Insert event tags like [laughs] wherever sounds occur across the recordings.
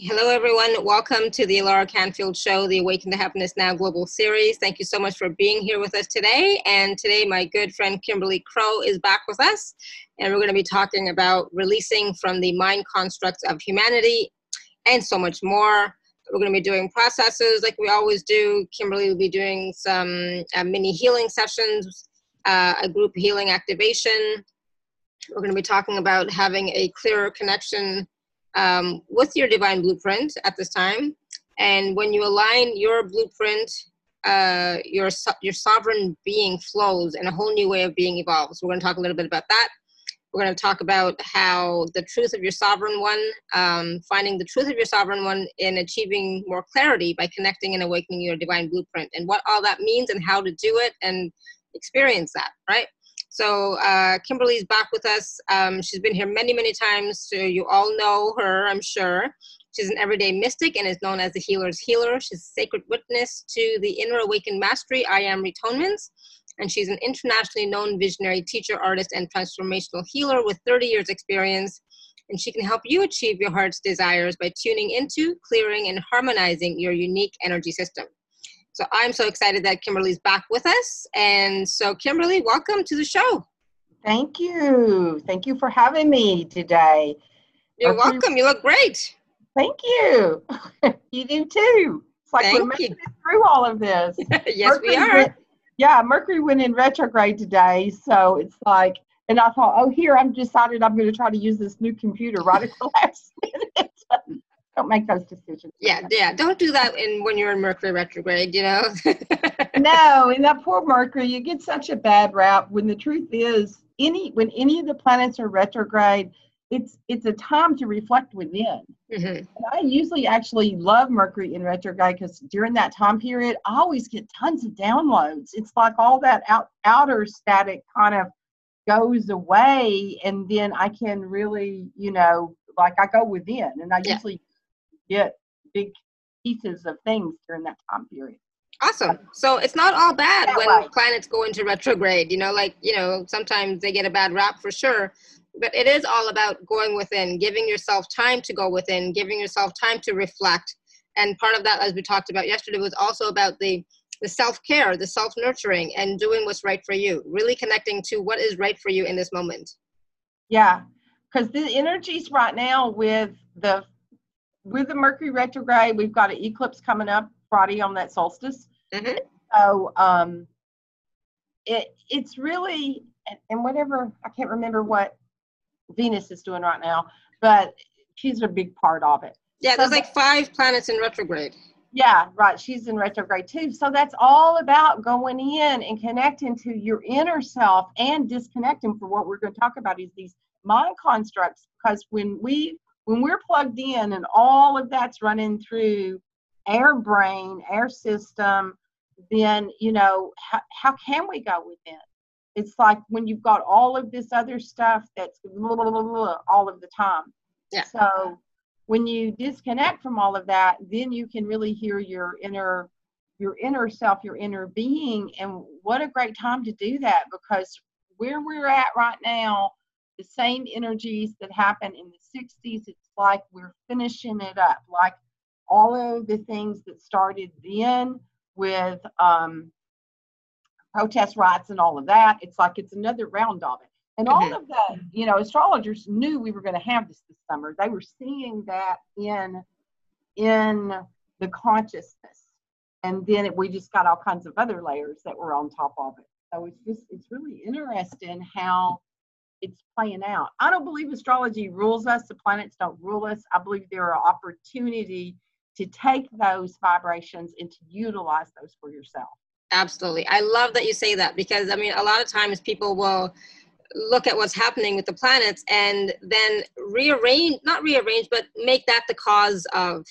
Hello, everyone. Welcome to the Alara Canfield Show, the Awaken to Happiness Now Global Series. Thank you so much for being here with us today. And today, my good friend Kimberly Crowe is back with us, and we're going to be talking about releasing from the mind constructs of humanity and so much more. We're going to be doing processes like we always do. Kimberly will be doing some uh, mini healing sessions, uh, a group healing activation. We're going to be talking about having a clearer connection um, with your divine blueprint at this time. And when you align your blueprint, uh, your your sovereign being flows, and a whole new way of being evolves. We're going to talk a little bit about that. We're going to talk about how the truth of your sovereign one, um, finding the truth of your sovereign one in achieving more clarity by connecting and awakening your divine blueprint, and what all that means, and how to do it, and experience that. Right. So uh, Kimberly's back with us. Um, she's been here many, many times. So you all know her, I'm sure. She's an everyday mystic and is known as the healer's healer. She's a sacred witness to the inner awakened mastery, I am Retonements. And she's an internationally known visionary teacher, artist, and transformational healer with 30 years experience. And she can help you achieve your heart's desires by tuning into, clearing, and harmonizing your unique energy system. So I'm so excited that Kimberly's back with us. And so, Kimberly, welcome to the show. Thank you. Thank you for having me today. You're welcome. You look great. Thank you. [laughs] you do too. It's like Thank we're making it through all of this. [laughs] yes, Mercury we are. Went, yeah, Mercury went in retrograde today. So it's like, and I thought, oh, here, I'm decided I'm going to try to use this new computer right at [laughs] the last minute don't make those decisions. Yeah, yeah. Don't do that in when you're in Mercury retrograde, you know. [laughs] no, and that poor Mercury, you get such a bad rap when the truth is any when any of the planets are retrograde, it's it's a time to reflect within. Mm-hmm. I usually actually love Mercury in retrograde because during that time period, I always get tons of downloads. It's like all that out outer static kind of goes away, and then I can really, you know, like I go within, and I yeah. usually get big pieces of things during that time period. Awesome. So it's not all bad when planets go into retrograde. You know, like, you know, sometimes they get a bad rap for sure. But it is all about going within, giving yourself time to go within, giving yourself time to reflect. And part of that, as we talked about yesterday, was also about the the self-care, the self-nurturing, and doing what's right for you. Really connecting to what is right for you in this moment. Yeah, because the energies right now with the with the Mercury retrograde, we've got an eclipse coming up Friday on that solstice. Mm-hmm. So um, it it's really and whatever I can't remember what Venus is doing right now, but she's a big part of it. Yeah, so there's like five planets in retrograde. Yeah, right. She's in retrograde too. So that's all about going in and connecting to your inner self and disconnecting for what we're going to talk about is these mind constructs. Because when we when we're plugged in and all of that's running through our brain, our system, then, you know, how, how can we go within? It's like when you've got all of this other stuff that's blah, blah, blah, all of the time. Yeah. So when you disconnect from all of that, then you can really hear your inner your inner self, your inner being. And what a great time to do that because where we're at right now, the same energies that happened in the 60s. It's like we're finishing it up, like all of the things that started then with um, protest rights and all of that. It's like it's another round of it. And all mm-hmm. of the, you know, astrologers knew we were going to have this this summer. They were seeing that in in the consciousness, and then it, we just got all kinds of other layers that were on top of it. So it's just it's really interesting how it's playing out. I don't believe astrology rules us, the planets don't rule us. I believe there are opportunity to take those vibrations and to utilize those for yourself. Absolutely. I love that you say that because I mean a lot of times people will look at what's happening with the planets and then rearrange not rearrange but make that the cause of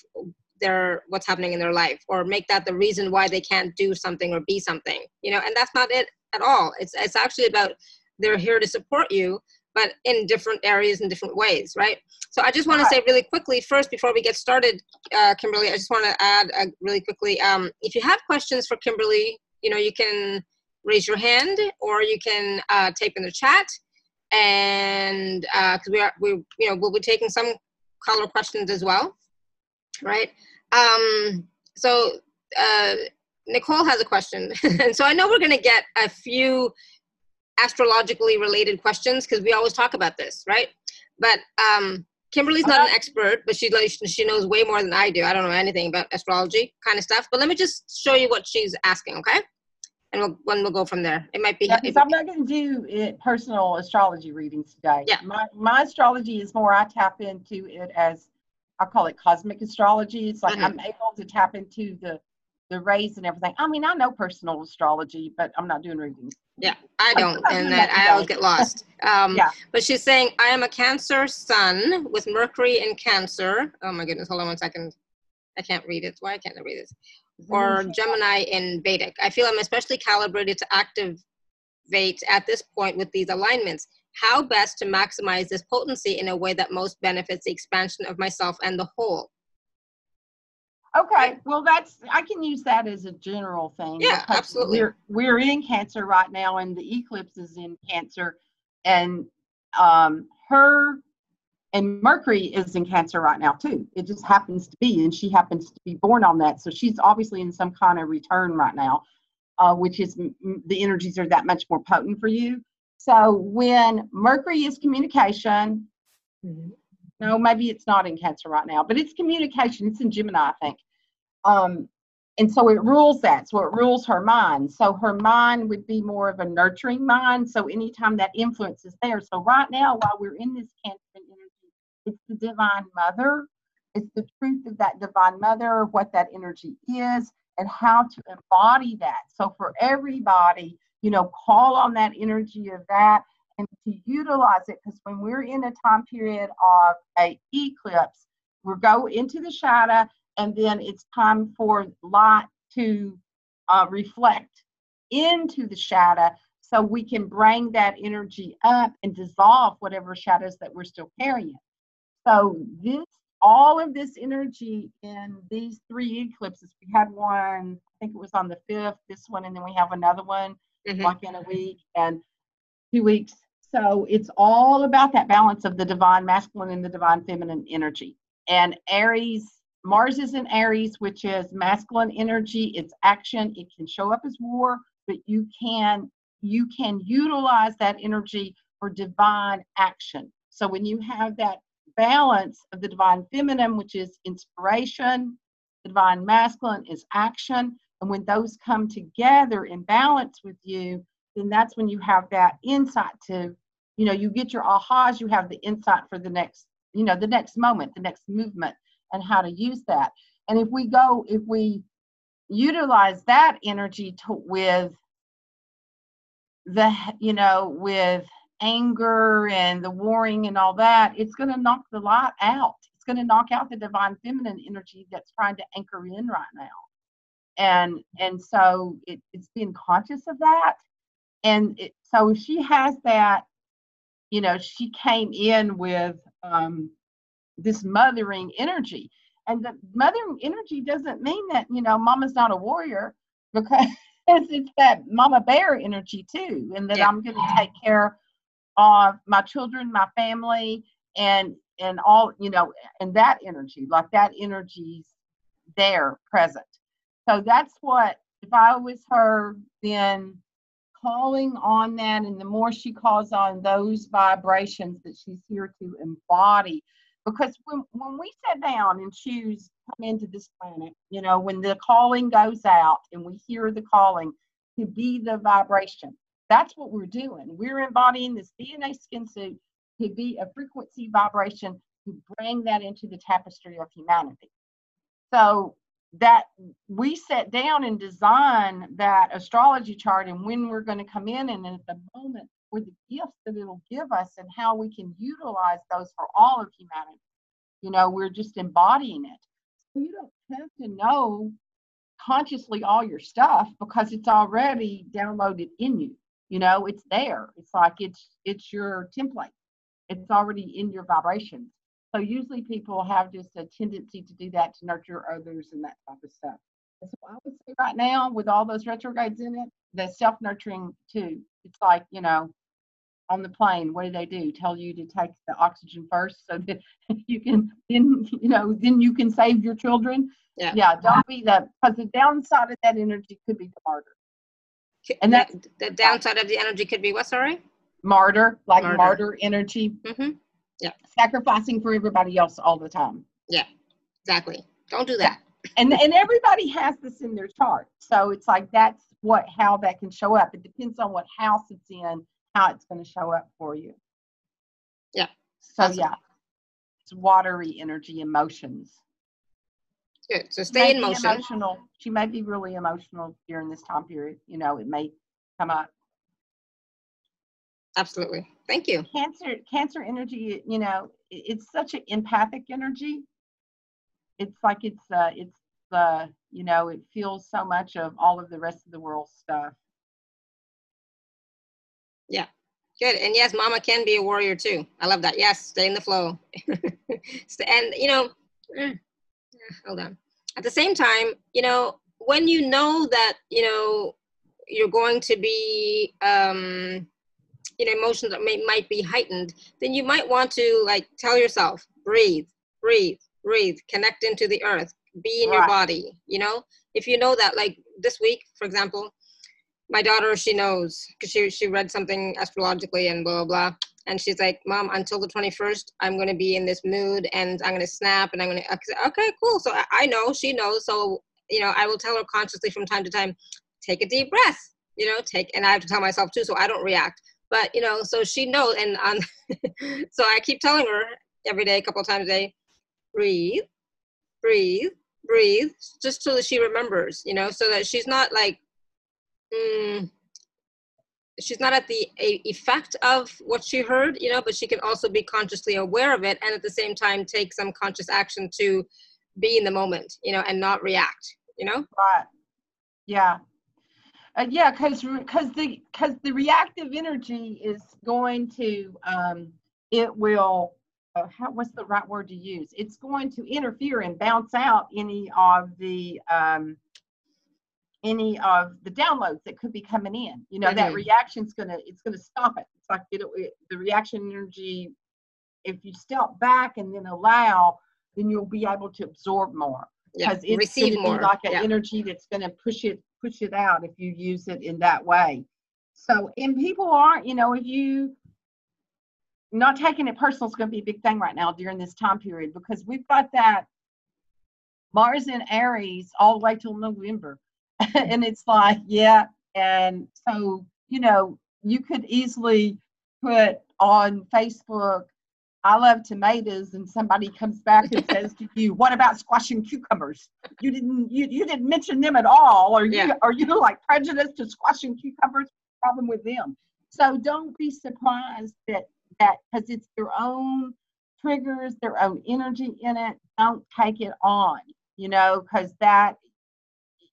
their what's happening in their life or make that the reason why they can't do something or be something you know and that's not it at all it's it's actually about they're here to support you but in different areas in different ways right so i just want to say really quickly first before we get started uh, kimberly i just want to add uh, really quickly um, if you have questions for kimberly you know you can raise your hand or you can uh, type in the chat and because uh, we are we you know we'll be taking some caller questions as well right? Um, so uh, Nicole has a question. [laughs] and so I know we're going to get a few astrologically related questions because we always talk about this, right? But um, Kimberly's not an expert, but she like she knows way more than I do. I don't know anything about astrology kind of stuff. But let me just show you what she's asking, okay? And we'll when we'll go from there. It might be. Yeah, I'm not going to do it, personal astrology readings today. Yeah. My my astrology is more. I tap into it as I call it cosmic astrology. It's like Mhm. I'm able to tap into the the rays and everything. I mean, I know personal astrology, but I'm not doing readings. Yeah, I don't, [laughs] and that I always get lost. [laughs] Um, Yeah. But she's saying, I am a Cancer sun with Mercury in Cancer. Oh my goodness, hold on one second. I can't read it. Why can't I read it? Or [laughs] Gemini in Vedic. I feel I'm especially calibrated to activate at this point with these alignments. How best to maximize this potency in a way that most benefits the expansion of myself and the whole? Okay, well, that's I can use that as a general thing. Yeah, absolutely. We're we're in Cancer right now, and the eclipse is in Cancer, and um, her and Mercury is in Cancer right now too. It just happens to be, and she happens to be born on that, so she's obviously in some kind of return right now, uh, which is m- m- the energies are that much more potent for you. So when Mercury is communication, no, maybe it's not in Cancer right now, but it's communication. It's in Gemini, I think. Um, and so it rules that. So it rules her mind. So her mind would be more of a nurturing mind. So anytime that influence is there. So right now, while we're in this Cancer energy, it's the divine mother. It's the truth of that divine mother, what that energy is, and how to embody that. So for everybody, you know, call on that energy of that and to utilize it because when we're in a time period of a eclipse we go into the shadow and then it's time for light to uh, reflect into the shadow so we can bring that energy up and dissolve whatever shadows that we're still carrying so this all of this energy in these three eclipses we had one i think it was on the fifth this one and then we have another one Mhm. like in a week and two weeks. So it's all about that balance of the divine masculine and the divine feminine energy. And Aries, Mars is in Aries, which is masculine energy. It's action. It can show up as war, but you can you can utilize that energy for divine action. So when you have that balance of the divine feminine, which is inspiration, the divine masculine is action, and when those come together in balance with you, then that's when you have that insight to, you know, you get your ahas, you have the insight for the next, you know, the next moment, the next movement, and how to use that. And if we go, if we utilize that energy to, with the, you know, with anger and the warring and all that, it's going to knock the light out. It's going to knock out the divine feminine energy that's trying to anchor in right now and and so it, it's being conscious of that and it, so she has that you know she came in with um, this mothering energy and the mothering energy doesn't mean that you know mama's not a warrior because [laughs] it's that mama bear energy too and that Yeah. i'm going to take care of my children my family and and all you know and that energy like that energy's there present so that's what, if I was her, then calling on that, and the more she calls on those vibrations that she's here to embody. Because when, when we sit down and choose come into this planet, you know, when the calling goes out and we hear the calling to be the vibration, that's what we're doing. We're embodying this DNA skin suit to be a frequency vibration to bring that into the tapestry of humanity. So that we set down and design that astrology chart and when we're going to come in and at the moment for the gifts that it'll give us and how we can utilize those for all of humanity. You know, we're just embodying it. So you don't have to know consciously all your stuff because it's already downloaded in you. You know, it's there. It's like it's it's your template. It's already in your vibrations. So usually people have just a tendency to do that to nurture others and that type of stuff. So I would say right now, with all those retrogrades in it, the self nurturing too. It's like, you know, on the plane, what do they do? Tell you to take the oxygen first so that [laughs] you can then you know then you can save your children. Yeah. Yeah. Don't be the because the downside of that energy could be the martyr. And that the downside of the energy could be what? Sorry. Martyr, like Martyr. martyr, energy, Mm-hmm. Sacrificing for everybody else all the time. Yeah. Exactly. Don't do that. and and everybody has this in their chart so it's like that's what how that can show up it depends on what house it's in how it's going to show up for you Yeah. so Awesome. yeah it's watery energy emotions Good. So stay in motion. emotional she may be really emotional during this time period you know it may come up Absolutely. Thank you. cancer cancer energy you know it's such an empathic energy it's like it's uh it's uh you know it feels so much of all of the rest of the world stuff Yeah, Good. And yes, mama can be a warrior too. I love that. Yes, stay in the flow. [laughs] And you know, eh, hold on. At the same time, you know, when you know that, you know, you're going to be um you know, emotions that may might be heightened, then you might want to like tell yourself, breathe, breathe, breathe, connect into the earth, be in your body, you know? If you know that like this week, for example, my daughter she knows because she she read something astrologically and blah blah blah and she's like mom until the 21st i'm going to be in this mood and i'm going to snap and i'm going to okay cool. So I, I know she knows so you know i will tell her consciously from time to time take a deep breath you know take and i have to tell myself too so i don't react but you know so she knows and [laughs] so i keep telling her every day a couple times a day breathe breathe breathe just so that she remembers you know so that she's not like mm, she's not at the effect of what she heard, you know, but she can also be consciously aware of it and at the same time take some conscious action to be in the moment, you know, and not react, you know? Right. Yeah. Uh, yeah, because because the because the reactive energy is going to um, it will uh, how what's the right word to use? It's going to interfere and bounce out any of the um, any of the downloads that could be coming in. You know that Mhm. reaction's gonna it's gonna stop it. It's like it, it, the reaction energy. If you step back and then allow, then you'll be able to absorb more Yeah. because it's Receive more. be like an yeah. energy that's going to push it push it out if you use it in that way. So and people aren't you know if you not taking it personal is going to be a big thing right now during this time period because we've got that mars in aries all the way till november. [laughs] And it's like yeah and so you know you could easily put on facebook I love tomatoes, and somebody comes back and [laughs] says to you, "What about squashing cucumbers? You didn't you, you didn't mention them at all, or you Yeah. are you like prejudiced to squashing cucumbers? Problem with them." So don't be surprised that that because it's their own triggers, their own energy in it. Don't take it on, you know, because that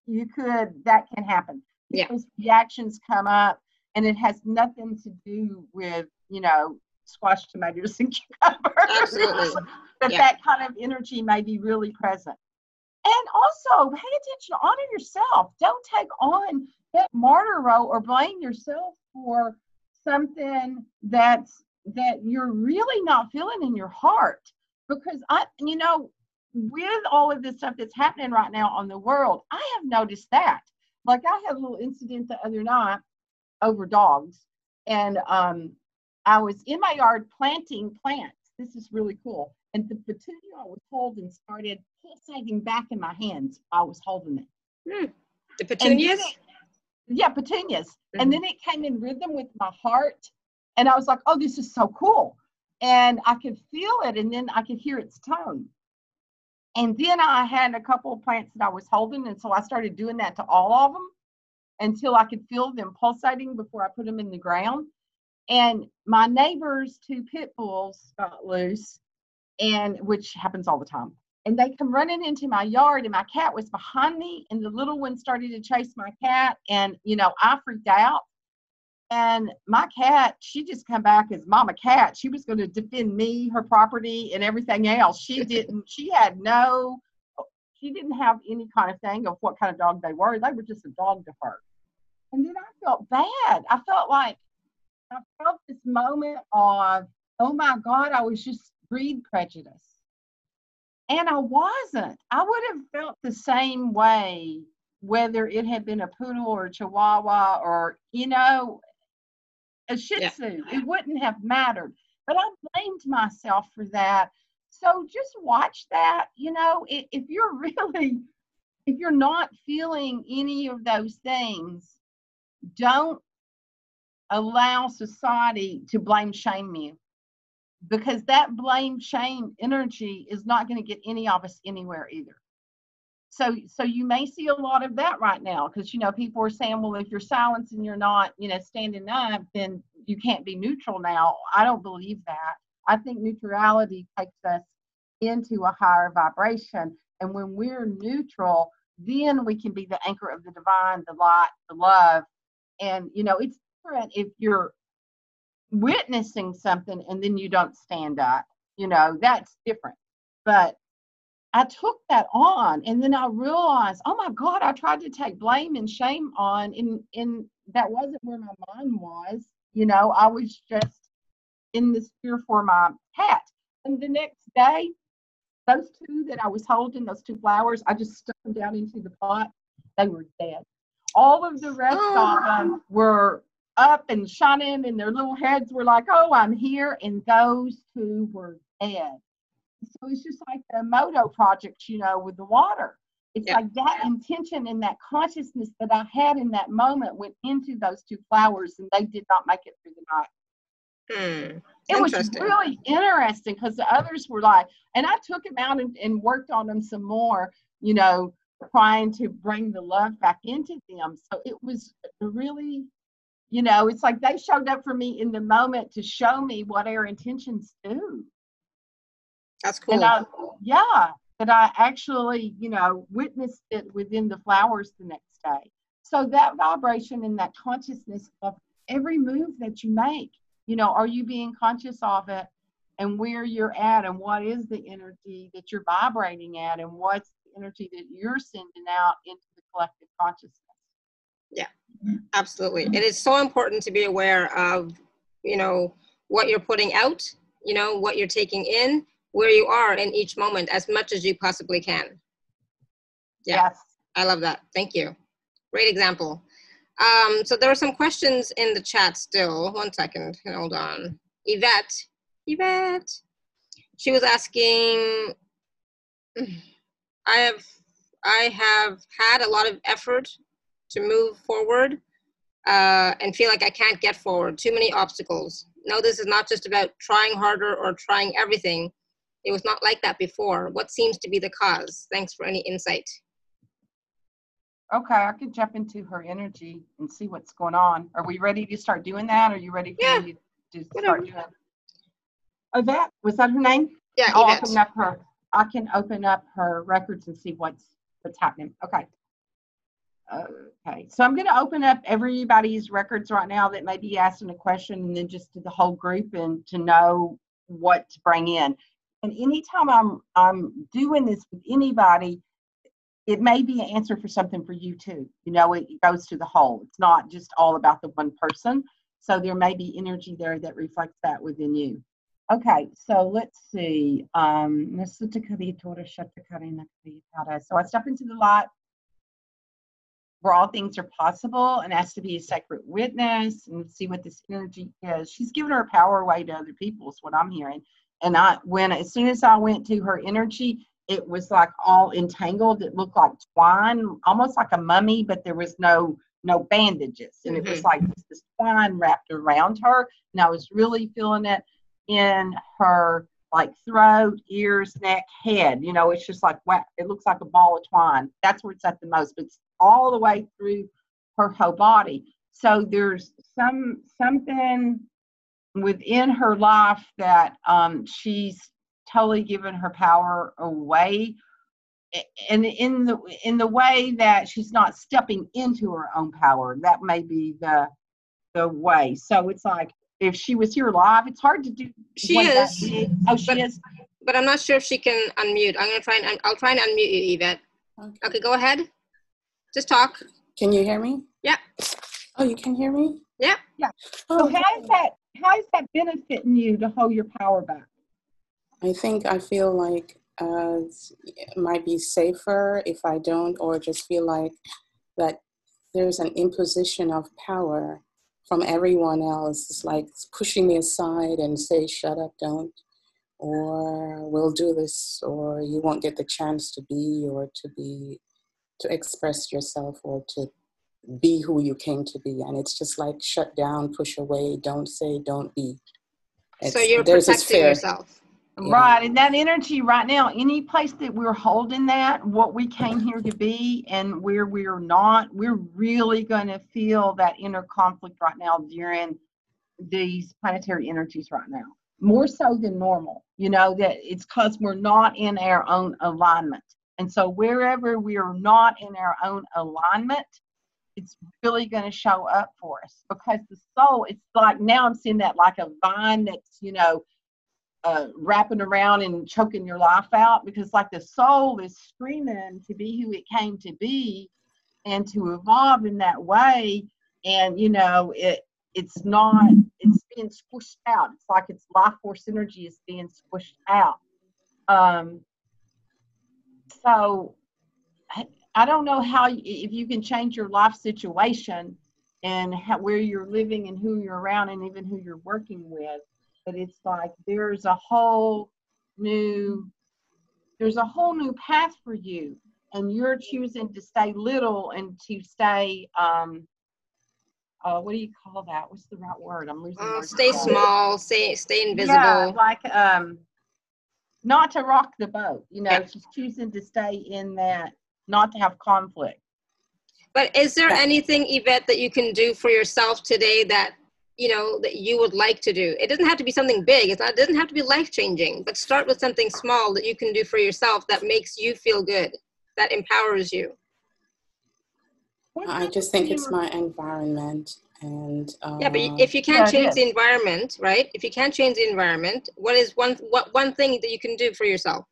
you could that can happen. Yeah. Those reactions come up, and it has nothing to do with you know squash tomatoes and [laughs] cucumbers. Absolutely. [laughs] but Yeah. that kind of energy may be really present. And also pay attention, honor yourself. Don't take on that martyr role or blame yourself for something that's that you're really not feeling in your heart. Because I you know, with all of this stuff that's happening right now on the world, I have noticed that. Like I had a little incident the other night over dogs. And um I was in my yard planting plants. This is really cool. And the petunia I was holding started pulsating back in my hands. I was holding it. The petunias? it- yeah, petunias. Mhm. And then it came in rhythm with my heart. And I was like, oh, this is so cool. And I could feel it and then I could hear its tone. And then I had a couple of plants that I was holding. And so I started doing that to all of them until I could feel them pulsating before I put them in the ground. And my neighbor's two pit bulls got loose, and which happens all the time. And they come running into my yard, and my cat was behind me, and the little one started to chase my cat, and you know I freaked out. And my cat, she just come back as mama cat. She was going to defend me, her property, and everything else. She didn't. [laughs] She had no. She didn't have any kind of thing of what kind of dog they were. They were just a dog to her. And then I felt bad. I felt like I felt this moment of, oh my God, I was just breed prejudice. And I wasn't. I would have felt the same way whether it had been a poodle or a chihuahua or, you know, a shih tzu. Yeah. It wouldn't have mattered. But I blamed myself for that. So just watch that. You know, if, if you're [laughs] really, if you're not feeling any of those things, don't allow society to blame shame you. Because that blame shame energy is not going to get any of us anywhere either. So so you may see a lot of that right now because you know people are saying well if you're silent and you're not you know standing up then you can't be neutral now. I don't believe that. I think neutrality takes us into a higher vibration and when we're neutral then we can be the anchor of the divine the light the love and you know it's different if you're witnessing something and then you don't stand up you know that's different. But i took that on and then i realized oh my god i tried to take blame and shame on and and that wasn't where my mind was you know i was just in this fear for my hat. And the next day those two that i was holding those two flowers i just stuck them down into the pot. They were dead. All of the rest oh. of them were up and shining and their little heads were like, oh, I'm here. And those two were dead. So it's just like the Emoto project, you know, with the water. It's yeah. like that intention and that consciousness that I had in that moment went into those two flowers and they did not make it through the night. Hmm. It was really interesting because the others were like, and I took them out and, and worked on them some more, you know, trying to bring the love back into them. So it was really you know it's like they showed up for me in the moment to show me what our intentions do. That's cool. I, yeah that i actually you know witnessed it within the flowers the next day. So that vibration and that consciousness of every move that you make you know are you being conscious of it and where you're at and what is the energy that you're vibrating at and what's the energy that you're sending out into the collective consciousness yeah absolutely. It is so important to be aware of you know what you're putting out you know what you're taking in where you are in each moment as much as you possibly can. Yeah yes. i love that. Thank you. Great example. Um, so there are some questions in the chat still. One second. Hold on. Yvette. Yvette. She was asking [sighs] i have i have had a lot of effort to move forward uh, and feel like I can't get forward. Too many obstacles. No, this is not just about trying harder or trying everything. It was not like that before. What seems to be the cause? Thanks for any insight. Okay, I could jump into her energy and see what's going on. Are we ready to start doing that? Are you ready for yeah. me to start doing Yvette, was that her name? Yeah, I'll Yvette. open up her. I can open up her records and see what's what's happening. Okay. Okay, so I'm going to open up everybody's records right now that may be asking a question and then just to the whole group and to know what to bring in. And anytime I'm I'm doing this with anybody, it may be an answer for something for you too. You know, it goes to the whole. It's not just all about the one person. So there may be energy there that reflects that within you. Okay, so let's see. Um, so I step into the light where all things are possible and has to be a sacred witness and see what this energy is. She's giving her power away to other people, is what I'm hearing. And I when as soon as I went to her energy, it was like all entangled. It looked like twine, almost like a mummy, but there was no no bandages. And mm-hmm. it was mm-hmm. like this, this twine wrapped around her. And I was really feeling it in her like throat, ears, neck, head. You know, it's just like wow, it looks like a ball of twine. That's where it's at the most. But it's all the way through her whole body. So there's some something within her life that um, she's totally given her power away. And in the in the way that she's not stepping into her own power that may be the the way. So it's like if she was here live it's hard to do she is. oh she but, is? but i'm not sure if she can unmute. I'm gonna try and i'll try and unmute you yvette. Okay, okay go ahead just talk. Can you hear me? Yeah. Oh, you can hear me? Yeah. Yeah. So how is that how is that benefiting you to hold your power back? I think I feel like uh, it might be safer if I don't, or just feel like that there's an imposition of power from everyone else. It's like pushing me aside and say, shut up, don't, or we'll do this, or you won't get the chance to be, or to be, to express yourself, or to be who you came to be. And it's just like shut down, push away, don't say, don't be. It's, so you're protecting yourself. Right. And that energy right now, any place that we're holding that, what we came here to be and where we're not, we're really going to feel that inner conflict right now during these planetary energies right now. More so than normal. You know, that it's because we're not in our own alignment. And so wherever we're not in our own alignment, it's really going to show up for us because the soul, it's like now I'm seeing that like a vine that's, you know, uh, wrapping around and choking your life out because like the soul is screaming to be who it came to be and to evolve in that way. And you know it it's not it's being squished out. It's like its life force energy is being squished out. Um so I, I don't know how if you can change your life situation and how, where you're living and who you're around and even who you're working with but it's like there's a whole new there's a whole new path for you and you're choosing to stay little and to stay um uh, what do you call that? What's the right word? I'm losing. Uh, stay small. Stay stay invisible. Yeah, like um, not to rock the boat. You know, yeah. she's choosing to stay in that, not to have conflict. But is there anything, Yvette, that you can do for yourself today that you know that you would like to do it doesn't have to be something big it's not it doesn't have to be life changing but start with something small that you can do for yourself that makes you feel good that empowers you i just think it's my environment and uh, yeah but if you can't yeah, change the environment right if you can't change the environment what is one what one thing that you can do for yourself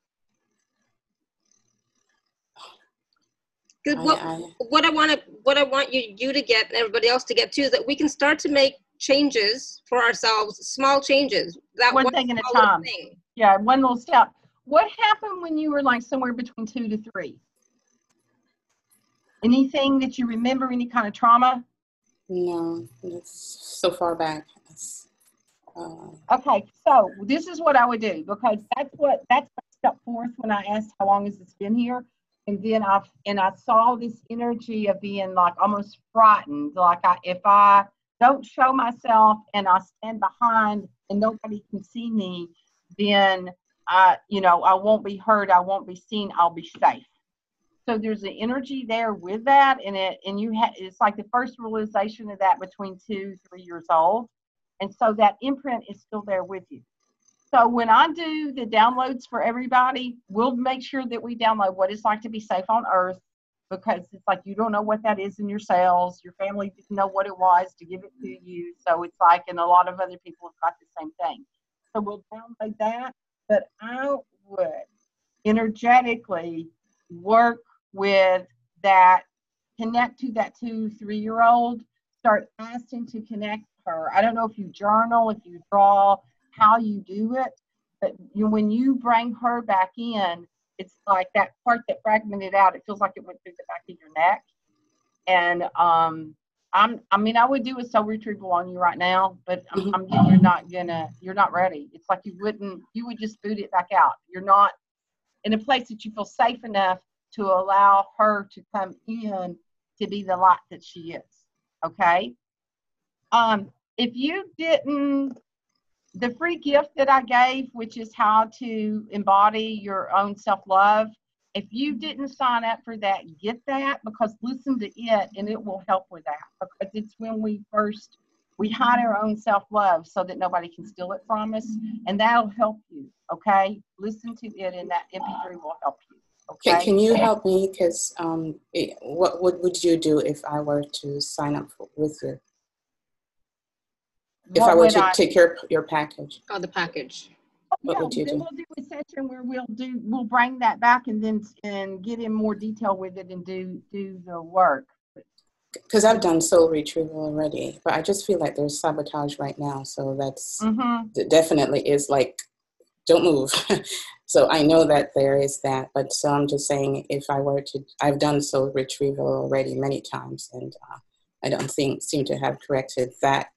what, I, what I want to what I want you you to get and everybody else to get too is that we can start to make changes for ourselves, small changes. That one, one thing at a time. Thing. Yeah, one little step. What happened when you were like somewhere between two to three? Anything that you remember, any kind of trauma? No, it's so far back. Uh, okay, so this is what I would do because that's what that's step forth when I asked how long has this been here, and then I and I saw this energy of being like almost frightened, like I if I don't show myself and I stand behind and nobody can see me, then I, you know, I won't be heard, I won't be seen, I'll be safe. So there's an energy there with that, and it and you have it's like the first realization of that between two, three years old, and so that imprint is still there with you. So when I do the downloads for everybody, we'll make sure that we download what it's like to be safe on Earth, because it's like you don't know what that is in your cells. Your family didn't know what it was to give it to you. So it's like, and a lot of other people have got the same thing. So we'll download that. But I would energetically work with that, connect to that two, three year old, start asking to connect her. I don't know if you journal, if you draw, how you do it, but you, when you bring her back in, it's like that part that fragmented out. It feels like it went through the back of your neck. And um, I'm, I mean, I would do a soul retrieval on you right now, but I'm. I'm you're not gonna, you're not ready. It's like you wouldn't, you would just boot it back out. You're not in a place that you feel safe enough to allow her to come in to be the light that she is. Okay. Um, if you didn't the free gift that I gave, which is how to embody your own self love, if you didn't sign up for that, get that because listen to it and it will help with that because it's when we first we hide our own self love so that nobody can steal it from us and that'll help you. Okay, listen to it and that MP3 will help you. Okay. Can, can you help me? Because um, what, what would you do if I were to sign up for, with you? if I were to I, take your your package? Oh, the package. What yeah, would you do? We'll do a session where we'll do we'll bring that back and then and get in more detail with it and do do the work. because I've done soul retrieval already, but I just feel like there's sabotage right now. So that's Mm-hmm. definitely is like, don't move. [laughs] so I know that there is that, but so I'm just saying if I were to, I've done soul retrieval already many times, and uh, I don't think seem to have corrected that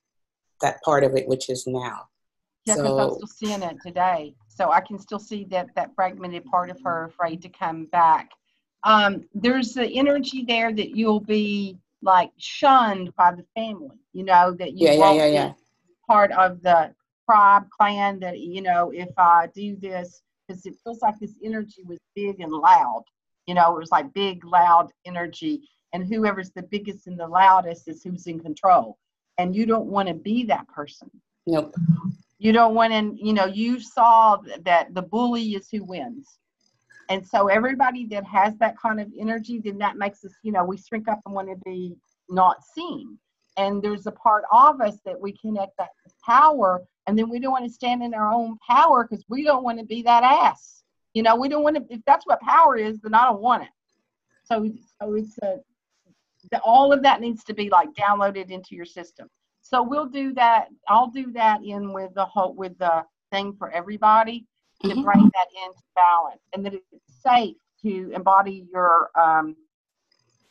that part of it, which is now. Yeah, because I'm still seeing it today. So I can still see that that fragmented part of her afraid to come back. Um, there's the energy there that you'll be like shunned by the family. You know that you Yeah, yeah, won't yeah, be yeah. part of the tribe clan. That you know if I do this, because it feels like this energy was big and loud. You know, it was like big, loud energy, and whoever's the biggest and the loudest is who's in control. And you don't want to be that person Nope. you don't want to you know you saw that the bully is who wins and so everybody that has that kind of energy then that makes us you know we shrink up and want to be not seen and there's a part of us that we connect that power and then we don't want to stand in our own power because we don't want to be that ass you know we don't want to if that's what power is then i don't want it so so it's a the, all of that needs to be like downloaded into your system so we'll do that. I'll do that in with the whole with the thing for everybody to Mhm. bring that into balance, and that it's safe to embody your um,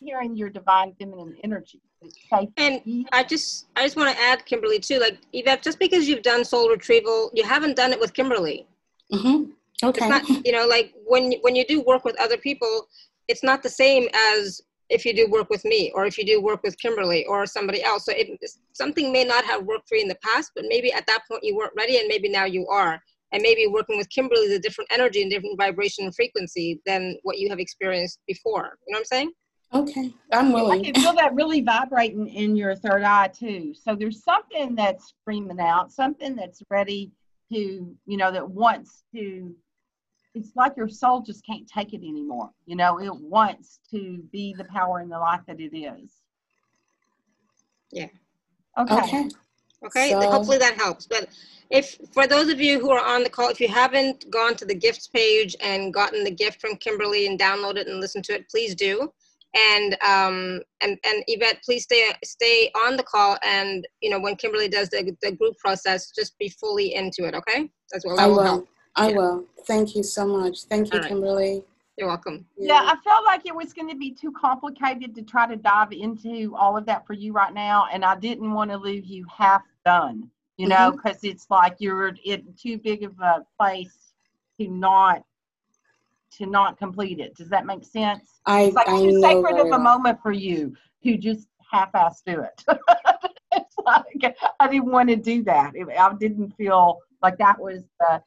hearing your divine feminine energy. It's And I just I just want to add, Kimberly, too. Like Yvette, just because you've done soul retrieval, you haven't done it with Kimberly. hmm Okay. It's not, you know, like when you- when you do work with other people, it's not the same as if you do work with me or if you do work with Kimberly or somebody else. So it, something may not have worked for you in the past, but maybe at that point you weren't ready, and maybe now you are. And maybe working with Kimberly is a different energy and different vibration and frequency than what you have experienced before. You know what I'm saying? Okay. I'm willing. I can feel that really vibrating in your third eye too. So there's something that's screaming out, something that's ready to, you know, that wants to. It's like your soul just can't take it anymore. You know, it wants to be the power and the light that it is. Yeah. Okay. Okay. Okay, So- hopefully that helps. But if for those of you who are on the call, if you haven't gone to the gifts page and gotten the gift from Kimberly and downloaded and listened to it, please do. And um and and Yvette, please stay stay on the call. And you know when Kimberly does the the group process, just be fully into it. Okay, that's what I will will. help. I Yeah. will. Thank you so much. Thank you, All right. Kimberly. You're welcome. Yeah, I felt like it was going to be too complicated to try to dive into all of that for you right now, and I didn't want to leave you half done. You know, because it's like you're in too big of a place to not to not complete it. Does that make sense? I, It's like I too know sacred of a moment for you to just half-ass do it. [laughs] it's like I didn't want to do that. I didn't feel like that was the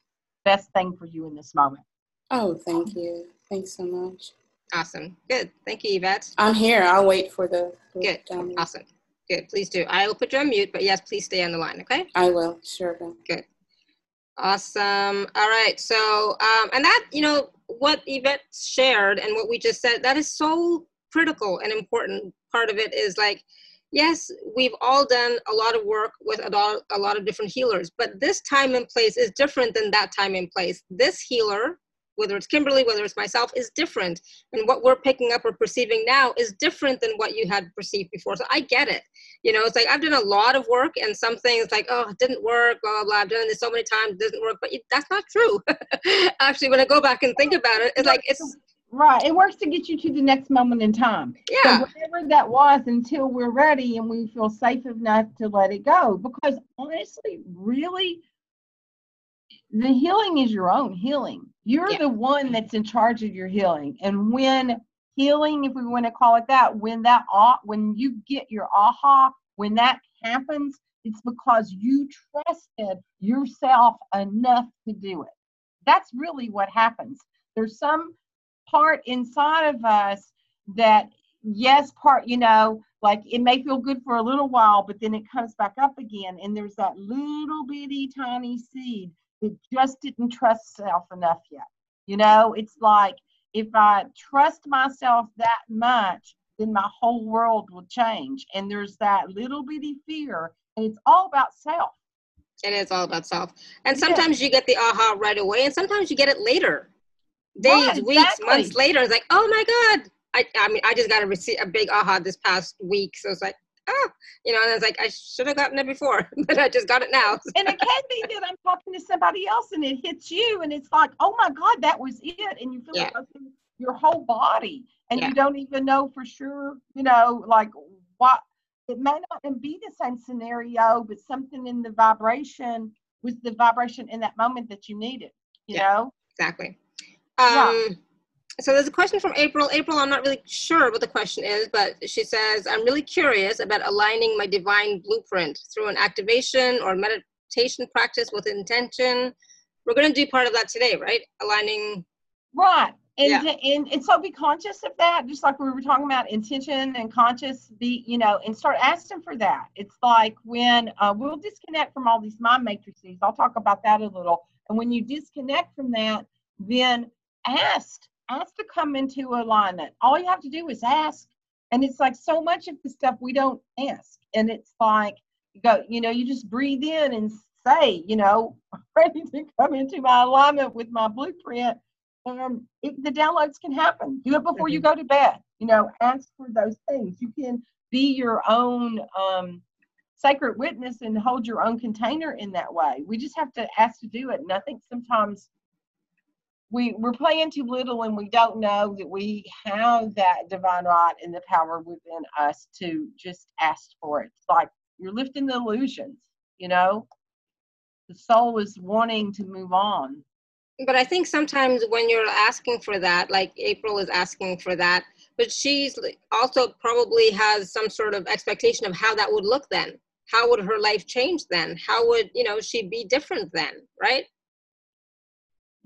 best thing for you in this moment. Oh, thank you. Thanks so much. Awesome. Good. Thank you, Yvette. I'm here. I'll wait for the group Good. down. Awesome. Good. Please do. I will put you on mute, but yes, please stay on the line. Okay. I will. Sure Good. Awesome. All right. So, um, and that, you know, what Yvette shared and what we just said, that is so critical and important. Part of it is like, yes, we've all done a lot of work with a lot, a lot of different healers, but this time and place is different than that time and place. This healer, whether it's Kimberly, whether it's myself, is different. And what we're picking up or perceiving now is different than what you had perceived before. So I get it. You know, it's like I've done a lot of work and some things like, oh, it didn't work, blah, blah, blah. I've done this so many times, it doesn't work. But it, that's not true. [laughs] Actually, when I go back and think about it, it's like, it's, Right. It works to get you to the next moment in time. yeah. So whatever that was until we're ready and we feel safe enough to let it go. Because honestly, really, the healing is your own healing. You're Yeah. the one that's in charge of your healing. And when healing, if we want to call it that, when that ah, when you get your aha, when that happens, it's because you trusted yourself enough to do it. That's really what happens. There's some part inside of us that yes part you know like it may feel good for a little while but then it comes back up again and there's that little bitty tiny seed that just didn't trust self enough yet you know it's like if i trust myself that much then my whole world will change and there's that little bitty fear and it's all about self It is all about self. And Yeah. sometimes you get the aha right away, and sometimes you get it later. Days, Right, weeks, months later. It's like, oh my God, I, I mean, I just got a receipt, a big aha this past week. So it's like, oh, you know, and I was like, I should have gotten it before, [laughs] but I just got it now. [laughs] and it can be that I'm talking to somebody else and it hits you and it's like, oh my God, that was it. And you feel yeah. it through your whole body and yeah. you don't even know for sure, you know, like what, it may not be the same scenario, but something in the vibration was the vibration in that moment that you needed, you yeah, know? Exactly. Um, yeah so there's a question from April. April, I'm not really sure what the question is, but she says, I'm really curious about aligning my divine blueprint through an activation or meditation practice with intention. We're going to do part of that today, right? Aligning. Right. And, yeah. and, and so be conscious of that, just like we were talking about intention and conscious, be, you know, and start asking for that. It's like when uh, we'll disconnect from all these mind matrices. I'll talk about that a little. And when you disconnect from that, then ask ask to come into alignment. All you have to do is ask. And it's like so much of the stuff we don't ask. And it's like, you go, you know, you just breathe in and say, you know, [laughs] ready to come into my alignment with my blueprint. And it, the downloads can happen. Do it before you mm-hmm. go to bed. You know, ask for those things. You can be your own um, sacred witness and hold your own container in that way. We just have to ask to do it. And I think sometimes we we're playing too little and we don't know that we have that divine right and the power within us to just ask for it. It's like you're lifting the illusions, you know. The soul is wanting to move on. But I think sometimes when you're asking for that, like April is asking for that, but she's also probably has some sort of expectation of how that would look then. How would her life change then? How would, you know, she be different then, right?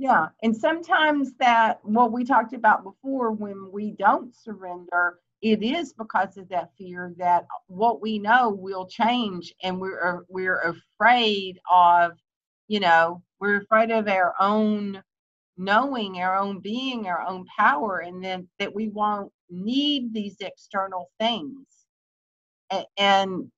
Yeah, and sometimes that what we talked about before when we don't surrender, it is because of that fear that what we know will change, and we're uh, we're afraid of, you know, we're afraid of our own knowing, our own being, our own power, and then that we won't need these external things, and,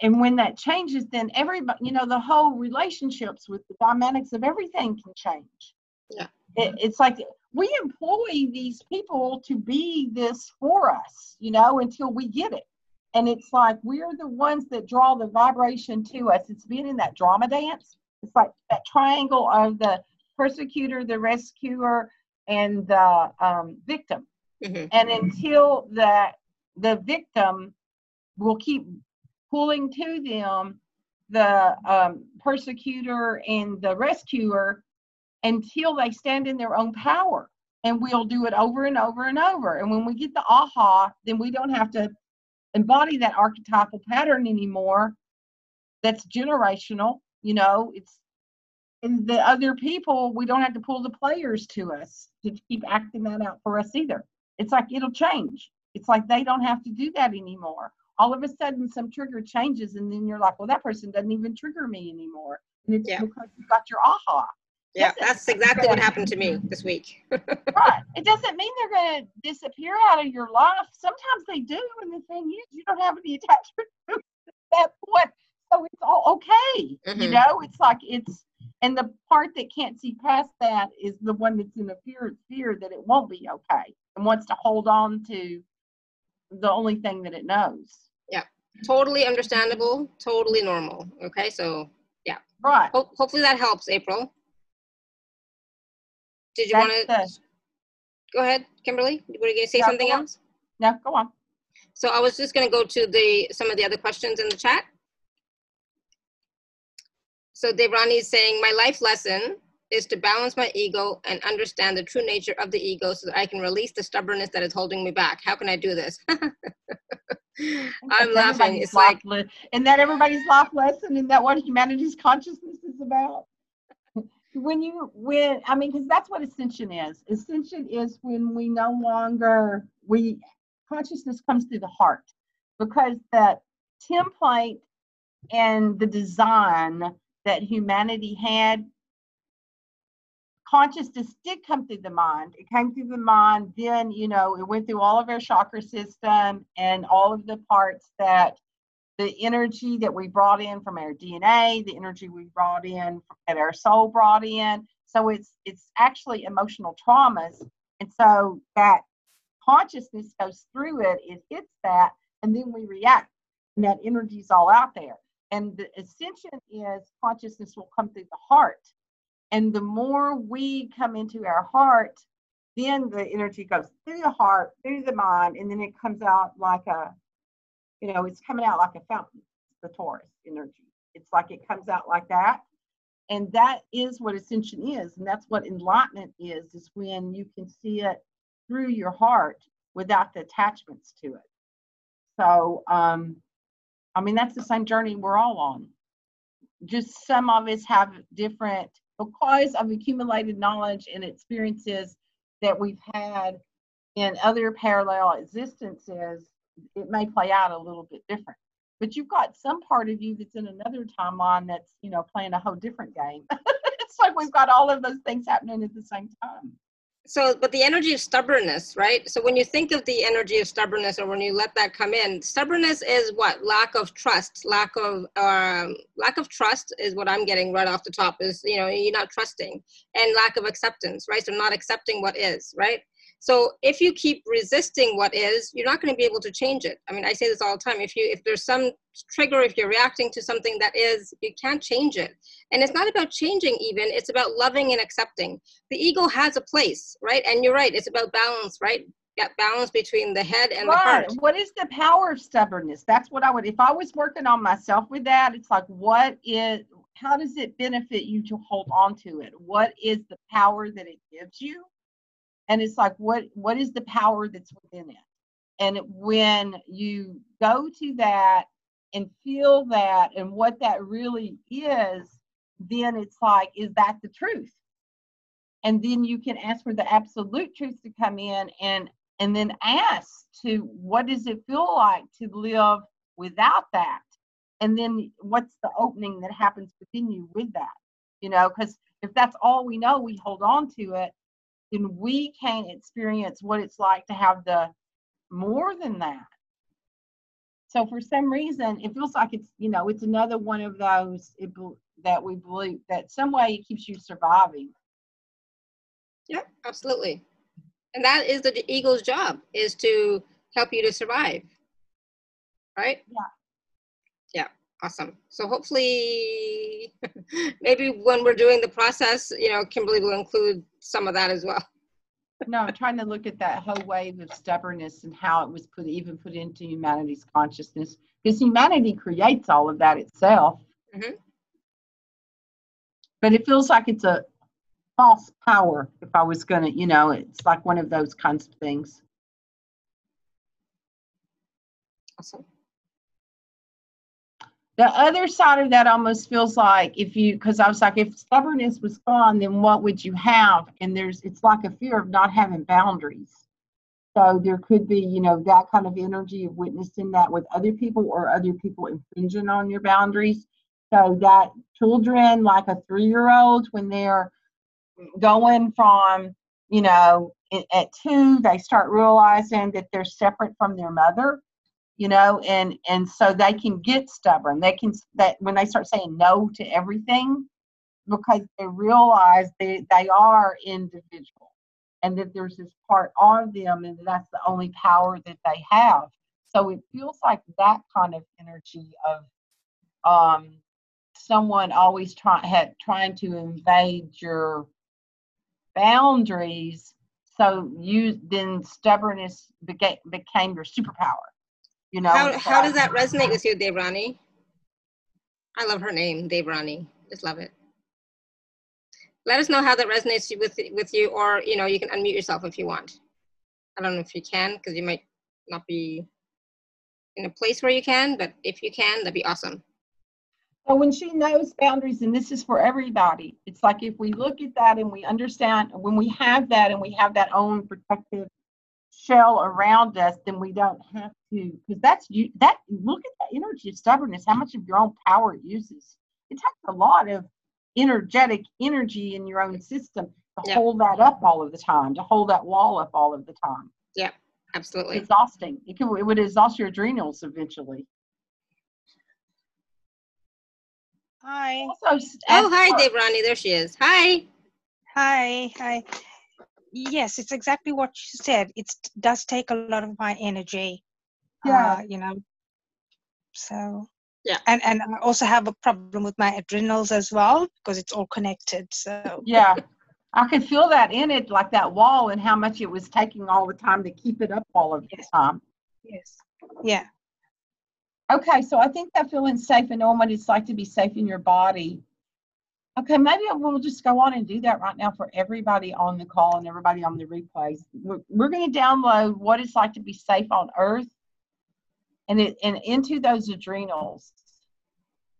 and when that changes then everybody you know the whole relationships with the dynamics of everything can change. Yeah. It, it's like we employ these people to be this for us you know until we get it. And it's like we're the ones that draw the vibration to us. It's been in that drama dance. It's like that triangle of the persecutor the rescuer and the um, victim. Mm-hmm. and until that the victim will keep pulling to them the um, persecutor and the rescuer until they stand in their own power. And we'll do it over and over and over. And when we get the aha, then we don't have to embody that archetypal pattern anymore that's generational. You know, it's and the other people, we don't have to pull the players to us to keep acting that out for us either. It's like it'll change. It's like they don't have to do that anymore all of a sudden some trigger changes and then you're like well that person doesn't even trigger me anymore. And it's yeah. because you got your aha. Yeah that's exactly what happened to me [laughs] this week. Right. It doesn't mean they're going to disappear out of your life. Sometimes they do and the thing is you don't have any [laughs] attachment to that point. So it's all okay. Mm-hmm. you know it's like it's and the part that can't see past that is the one that's in a fear fear that it won't be okay and wants to hold on to the only thing that it knows totally understandable totally normal okay? So yeah. Right. Ho- hopefully that helps april. Did you want to go ahead kimberly. Were you going to say yeah, something else? Yeah go on. So i was just going to go to the some of the other questions in the chat. So devrani is saying my life lesson is to balance my ego and understand the true nature of the ego so that I can release the stubbornness that is holding me back. How can I do this? [laughs] I'm laughing. It's like, le- and that everybody's life lesson, and that what humanity's consciousness is about. [laughs] when you, when I mean, because that's what ascension is. Ascension is when we no longer we consciousness comes through the heart, because that template and the design that humanity had consciousness did come through the mind. It came through the mind, then, you know, it went through all of our chakra system and all of the parts that the energy that we brought in from our DNA, the energy we brought in that our soul brought in. So it's it's actually emotional traumas. And so that consciousness goes through it, it hits that, and then we react. And that energy's all out there. And the ascension is consciousness will come through the heart. And the more we come into our heart, then the energy goes through the heart, through the mind, and then it comes out like a, you know, it's coming out like a fountain, the torus energy. It's like it comes out like that. And that is what ascension is. And that's what enlightenment is, is when you can see it through your heart without the attachments to it. So, um, I mean, that's the same journey we're all on. Just some of us have different, because of accumulated knowledge and experiences that we've had in other parallel existences, it may play out a little bit different. But you've got some part of you that's in another timeline that's, you know, playing a whole different game. [laughs] it's like we've got all of those things happening at the same time so but the energy of stubbornness right? So when you think of the energy of stubbornness or when you let that come in stubbornness is what? Lack of trust. Lack of um, lack of trust is what i'm getting right off the top is you know you're not trusting and lack of acceptance right? So not accepting what is right so if you keep resisting what is, you're not going to be able to change it. I mean, I say this all the time. If you if there's some trigger, if you're reacting to something that is, you can't change it. And it's not about changing even, it's about loving and accepting. The ego has a place, right? And you're right, it's about balance, right? That balance between the head and right. the heart. What is the power of stubbornness? That's what I would if I was working on myself with that, it's like what is how does it benefit you to hold on to it? What is the power that it gives you? And it's like what what is the power that's within it? And when you go to that and feel that and what that really is then it's like is that the truth? And then you can ask for the absolute truth to come in and and then ask to what does it feel like to live without that? And then what's the opening that happens within you with that? You know because if that's all we know we hold on to it then we can't experience what it's like to have the more than that. So for some reason, it feels like it's you know it's another one of those it, that we believe that some way it keeps you surviving. Yeah, absolutely, and that is the ego's job is to help you to survive, right? Yeah. Awesome. So hopefully [laughs] maybe when we're doing the process you know kimberly will include some of that as well. No i'm trying to look at that whole wave of stubbornness and how it was put even put into humanity's consciousness because humanity creates all of that itself. Mm-hmm. but it feels like it's a false power if i was gonna you know it's like one of those kinds of things. Awesome the other side of that almost feels like if you because i was like if stubbornness was gone then what would you have? And there's it's like a fear of not having boundaries. So there could be you know that kind of energy of witnessing that with other people or other people infringing on your boundaries. So that children like a three year old when they're going from you know at two they start realizing that they're separate from their mother you know and and so they can get stubborn. They can that when they start saying no to everything because they realize they they are individual and that there's this part of them and that's the only power that they have. So it feels like that kind of energy of um someone always trying had trying to invade your boundaries so you then stubbornness became became your superpower you know how, how does that resonate with you devrani? I love her name devrani. Just love it. Let us know how that resonates with with you or you know you can unmute yourself if you want. I don't know if you can because you might not be in a place where you can but if you can that'd be awesome. So when she knows boundaries and this is for everybody it's like if we look at that and we understand when we have that and we have that own protective shell around us, then we don't have to, because that's you. That look at that energy of stubbornness. How much of your own power it uses. It takes a lot of energetic energy in your own system to yep. hold that up all of the time, to hold that wall up all of the time. Yeah, absolutely. It's exhausting. It can. It would exhaust your adrenals eventually. Hi. Also, oh, hi, Devrani. There she is. Hi. Hi. Hi. Yes, it's exactly what you said. It does take a lot of my energy. Yeah. Uh, you know. So. Yeah. And and I also have a problem with my adrenals as well because it's all connected. So. Yeah. I could feel that in it, like that wall, and how much it was taking all the time to keep it up all of the Yes. time. Yes. Yeah. Okay, so I think that feeling safe and knowing what it's like to be safe in your body. Okay, maybe we'll just go on and do that right now for everybody on the call and everybody on the replays. We're, we're going to download what it's like to be safe on Earth and it and into those adrenals.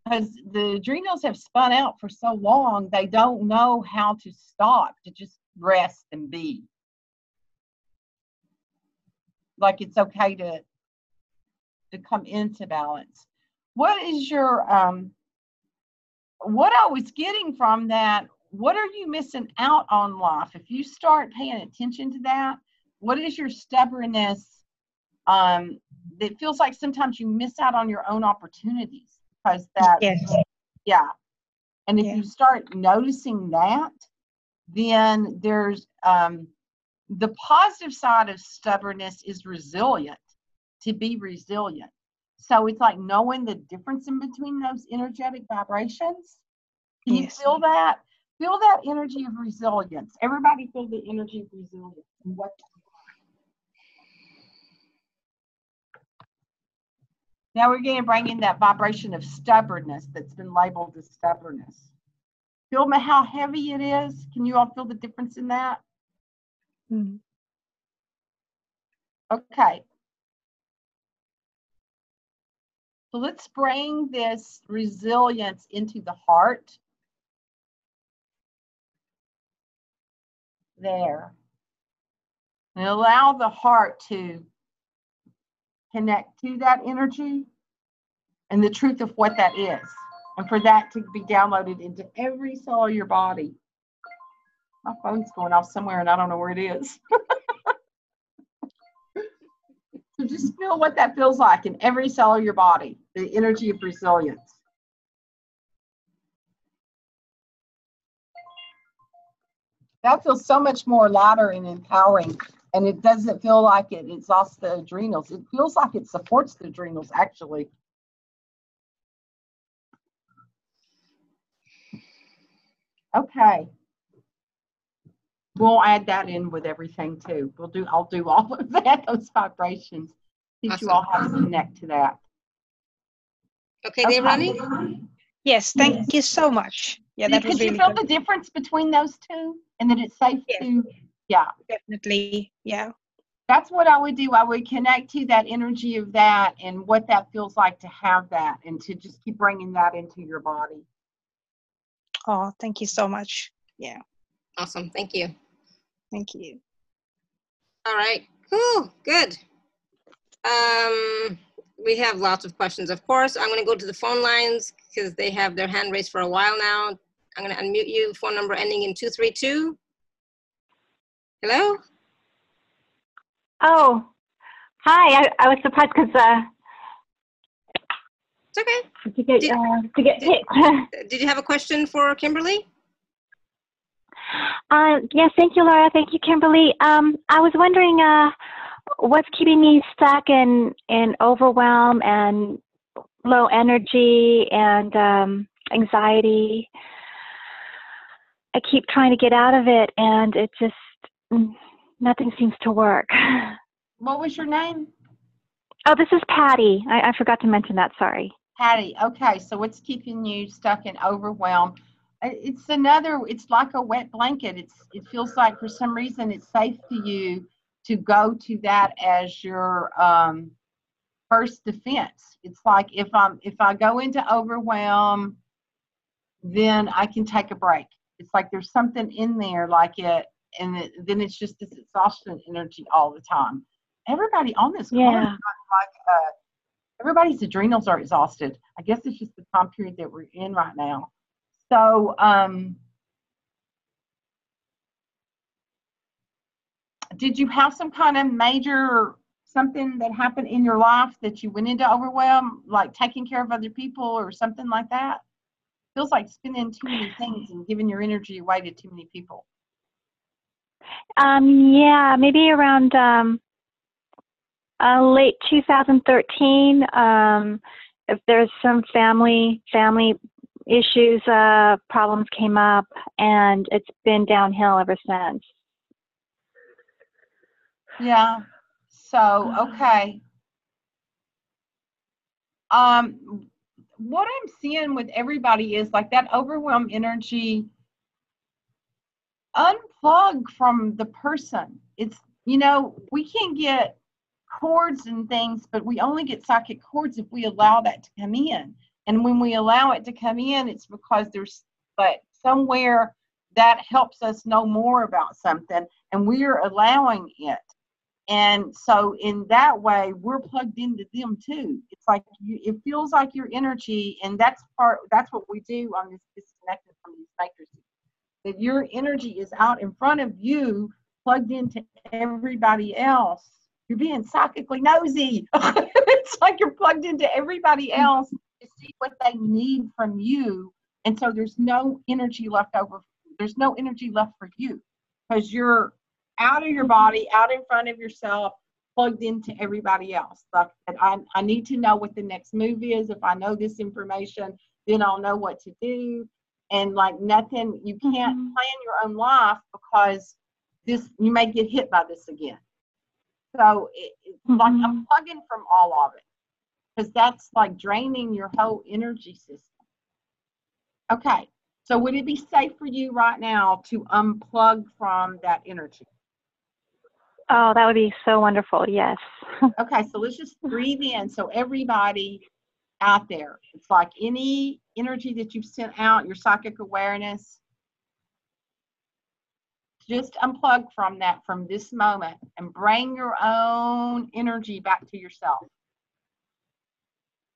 Because the adrenals have spun out for so long, they don't know how to stop, to just rest and be. Like it's okay to to come into balance. What is your um what I was getting from that, what are you missing out on life? If you start paying attention to that, what is your stubbornness? Um, it feels like sometimes you miss out on your own opportunities because that Yes. yeah. And if Yeah. you start noticing that, then there's um, the positive side of stubbornness is resilient, to be resilient. So it's like knowing the difference in between those energetic vibrations. Can you feel that? Feel that energy of resilience. Everybody feel the energy of resilience and what Now we're going to bring in that vibration of stubbornness that's been labeled as stubbornness. Feel how heavy it is. Can you all feel the difference in that? Mm. Okay. So let's bring this resilience into the heart. There. And allow the heart to connect to that energy and the truth of what that is. And for that to be downloaded into every cell of your body. My phone's going off somewhere and I don't know where it is. [laughs] Just feel what that feels like in every cell of your body, the energy of resilience. That feels so much more lighter and empowering, and it doesn't feel like it exhausts the adrenals. It feels like it supports the adrenals, actually. Okay. We'll add that in with everything too. We'll do, I'll do all of that, [laughs] those vibrations. Teach you all how to connect to that. Okay, they're running? Yes. Thank you so much. Yeah, that Could was you really feel good. the difference between those two? And that it's safe Yes. to, yeah, Definitely. Yeah. that's what I would do. I would connect to that energy of that and what that feels like to have that and to just keep bringing that into your body. Oh, thank you so much. Yeah. Awesome, thank you. Thank you. All right, cool, good. Um, we have lots of questions, of course. I'm gonna go to the phone lines because they have their hand raised for a while now. I'm gonna unmute you, phone number ending in 232. Hello? Oh, hi. I, I was surprised because uh, It's okay. to get Did- uh, to get did- picked. [laughs] Did you have a question for Kimberly? Uh, yes, thank you, Alara. Thank you, Kimberly. Um, I was wondering uh, what's keeping me stuck in in overwhelm and low energy and um, anxiety. I keep trying to get out of it, and it just mm, nothing seems to work. [laughs] What was your name? Oh, this is Patty. I, I forgot to mention that. Sorry. Patty. Okay, so what's keeping you stuck in overwhelm? Uh, It's another. It's like a wet blanket. It's. It feels like for some reason it's safe to you to go to that as your um, first defense. It's like if I'm if I go into overwhelm, then I can take a break. It's like there's something in there like it, and it, then it's just this exhaustion energy all the time. Everybody on this call Yeah. like uh, everybody's adrenals are exhausted. I guess it's just the time period that we're in right now. So, um, did you have some kind of major something that happened in your life that you went into overwhelm, like taking care of other people or something like that? Feels like spending too many things and giving your energy away to too many people. Um, yeah, maybe around um, uh, late 2013. Um, if there's some family family issues, uh, problems came up, and it's been downhill ever since. Yeah. So, okay. Um, what I'm seeing with everybody is like that overwhelm energy. Unplug from the person. It's, you know, we can get cords and things, but we only get psychic cords if we allow that to come in. And when we allow it to come in, it's because there's but somewhere that helps us know more about something and we're allowing it. And so in that way, we're plugged into them too. It's like you, it feels like your energy, and that's part. That's what we do on this disconnected from these matrices. That your energy is out in front of you, plugged into everybody else. You're being psychically nosy. [laughs] it's like you're plugged into everybody else to see what they need from you, and so there's no energy left over. There's no energy left for you because you're out of your body, out in front of yourself, plugged into everybody else. Like I, I need to know what the next move is. If I know this information, then I'll know what to do. And like nothing, you can't Mhm. plan your own life because this you may get hit by this again. So it, it's like I'm Mhm. plugging from all of it because that's like draining your whole energy system. Okay, so would it be safe for you right now to unplug from that energy? Oh, that would be so wonderful. Yes. [laughs] Okay, so let's just breathe in. So everybody out there, it's like any energy that you've sent out, your psychic awareness, just unplug from that from this moment and bring your own energy back to yourself.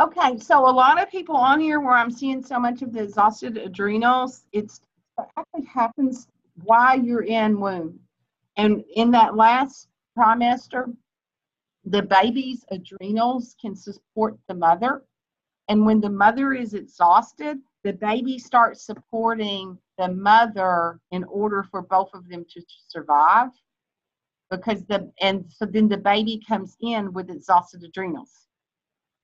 Okay, so a lot of people on here where I'm seeing so much of the exhausted adrenals, it's it actually happens while you're in womb. And in that last trimester, the baby's adrenals can support the mother. And when the mother is exhausted, the baby starts supporting the mother in order for both of them to survive. Because the and so then the baby comes in with exhausted adrenals.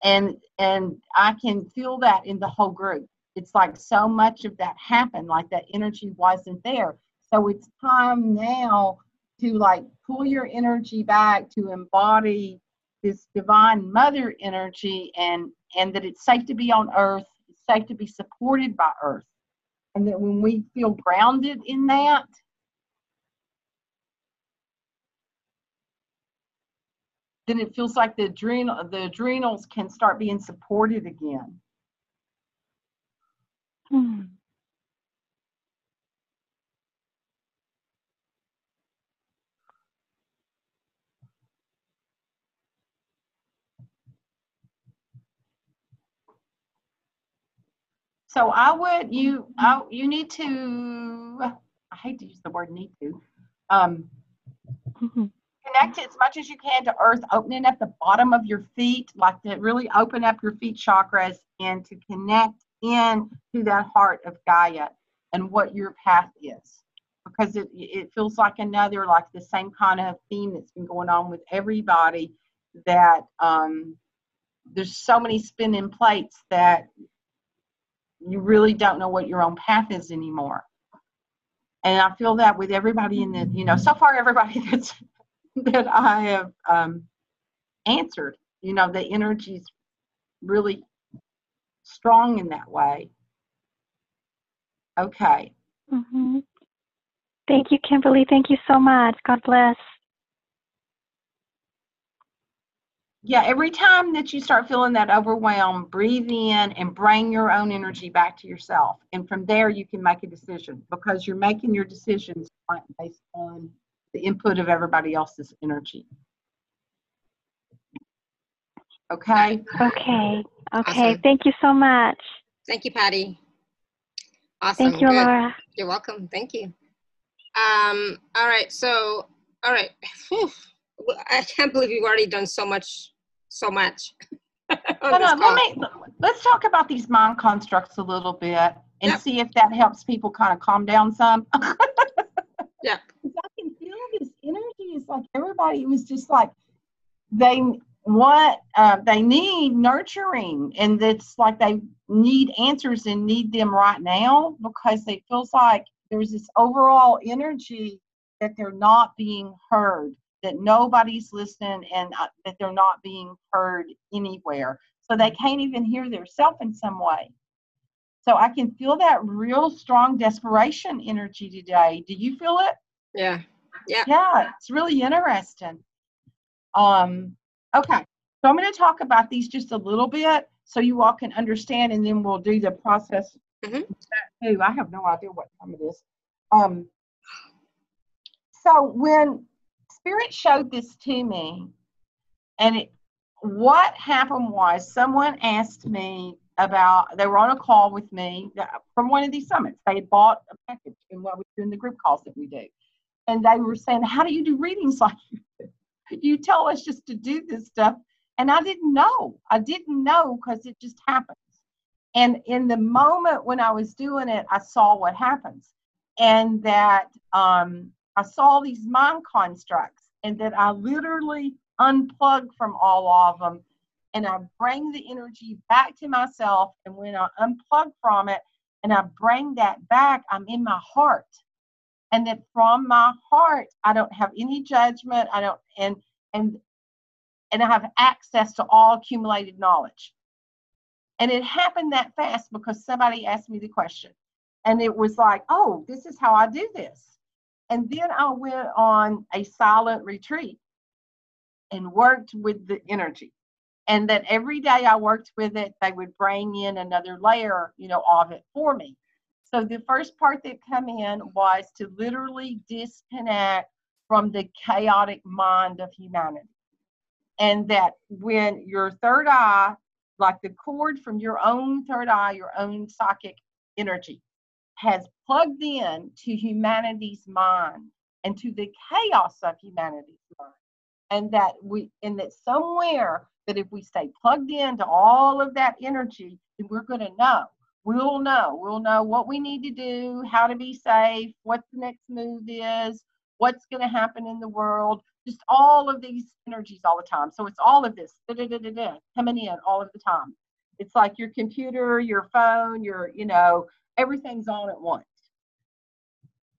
And and I can feel that in the whole group. It's like so much of that happened, like that energy wasn't there. So it's time now to like pull your energy back to embody this divine mother energy and and that it's safe to be on earth it's safe to be supported by earth and that when we feel grounded in that then it feels like the adrenal the adrenals can start being supported again Hmm. So I would you I, you need to I hate to use the word need to um, Mhm. Connect as much as you can to earth, opening up the bottom of your feet, like to really open up your feet chakras and to connect in to that heart of Gaia and what your path is. Because it it feels like another like the same kind of theme that's been going on with everybody that um there's so many spinning plates that you really don't know what your own path is anymore. And I feel that with everybody in the, you know, so far everybody [laughs] that's that I have um, answered, you know, the energy's really strong in that way. Okay. Mhm. Thank you, Kimberly. Thank you so much. God bless. Yeah, every time that you start feeling that overwhelm, breathe in and bring your own energy back to yourself. And from there, you can make a decision because you're making your decisions based on the input of everybody else's energy. Okay. Okay. Okay. Awesome. Thank you so much. Thank you, Patty. Awesome. Thank you, good. Alara. You're welcome. Thank you. Um, all right. So, all right. Whew. Well, I can't believe you've already done so much, so much. [laughs] on Hold on, call. let me, let's talk about these mind constructs a little bit and Yep. see if that helps people kind of calm down some. [laughs] Yep. This energy. is like everybody was just like they want, uh, they need nurturing, and it's like they need answers and need them right now because it feels like there's this overall energy that they're not being heard, that nobody's listening, and uh, that they're not being heard anywhere. So they can't even hear themselves in some way. So I can feel that real strong desperation energy today. Do you feel it? Yeah. Yeah. Yeah, it's really interesting. Um, okay, so I'm going to talk about these just a little bit so you all can understand, and then we'll do the process. Mhm. Too. I have no idea what time it is. Um, so when Spirit showed this to me, and it, what happened was someone asked me about they were on a call with me uh, from one of these summits. They had bought a package in what we do in the group calls that we do and they were saying, "How do you do readings [laughs] like you? You tell us just to do this stuff." And I didn't know. I didn't know because it just happens. And in the moment when I was doing it, I saw what happens, and that um, I saw these mind constructs, and that I literally unplug from all of them, and I bring the energy back to myself. And when I unplug from it, and I bring that back, I'm in my heart and that from my heart i don't have any judgment i don't and and and i have access to all accumulated knowledge. And it happened that fast because somebody asked me the question. And it was like oh this is how i do this. And then i went on a silent retreat and worked with the energy. And that every day i worked with it they would bring in another layer you know of it for me so the first part that come in was to literally disconnect from the chaotic mind of humanity. And that when your third eye, like the cord from your own third eye, your own psychic energy, has plugged in to humanity's mind and to the chaos of humanity's mind. And that we and that somewhere that if we stay plugged into all of that energy, then we're gonna know we'll know. We'll know what we need to do, how to be safe, what the next move is, what's going to happen in the world, just all of these energies all the time. So it's all of this da-da-da-da-da, coming in all of the time. It's like your computer, your phone, your, you know, everything's on at once.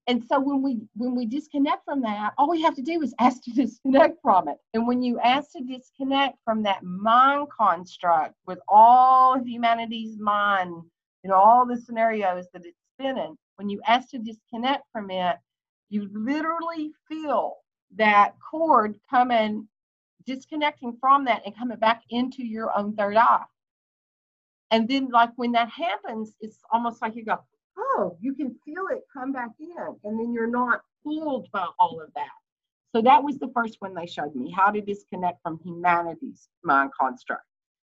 And so when we when we disconnect from that, all we have to do is ask to disconnect from it. And when you ask to disconnect from that mind construct with all of humanity's mind you know, all the scenarios that it's spinning, when you ask to disconnect from it, you literally feel that cord coming, disconnecting from that and coming back into your own third eye. And then, like when that happens, it's almost like you go, oh, you can feel it come back in, and then you're not fooled by all of that. So that was the first one they showed me how to disconnect from humanity's mind construct.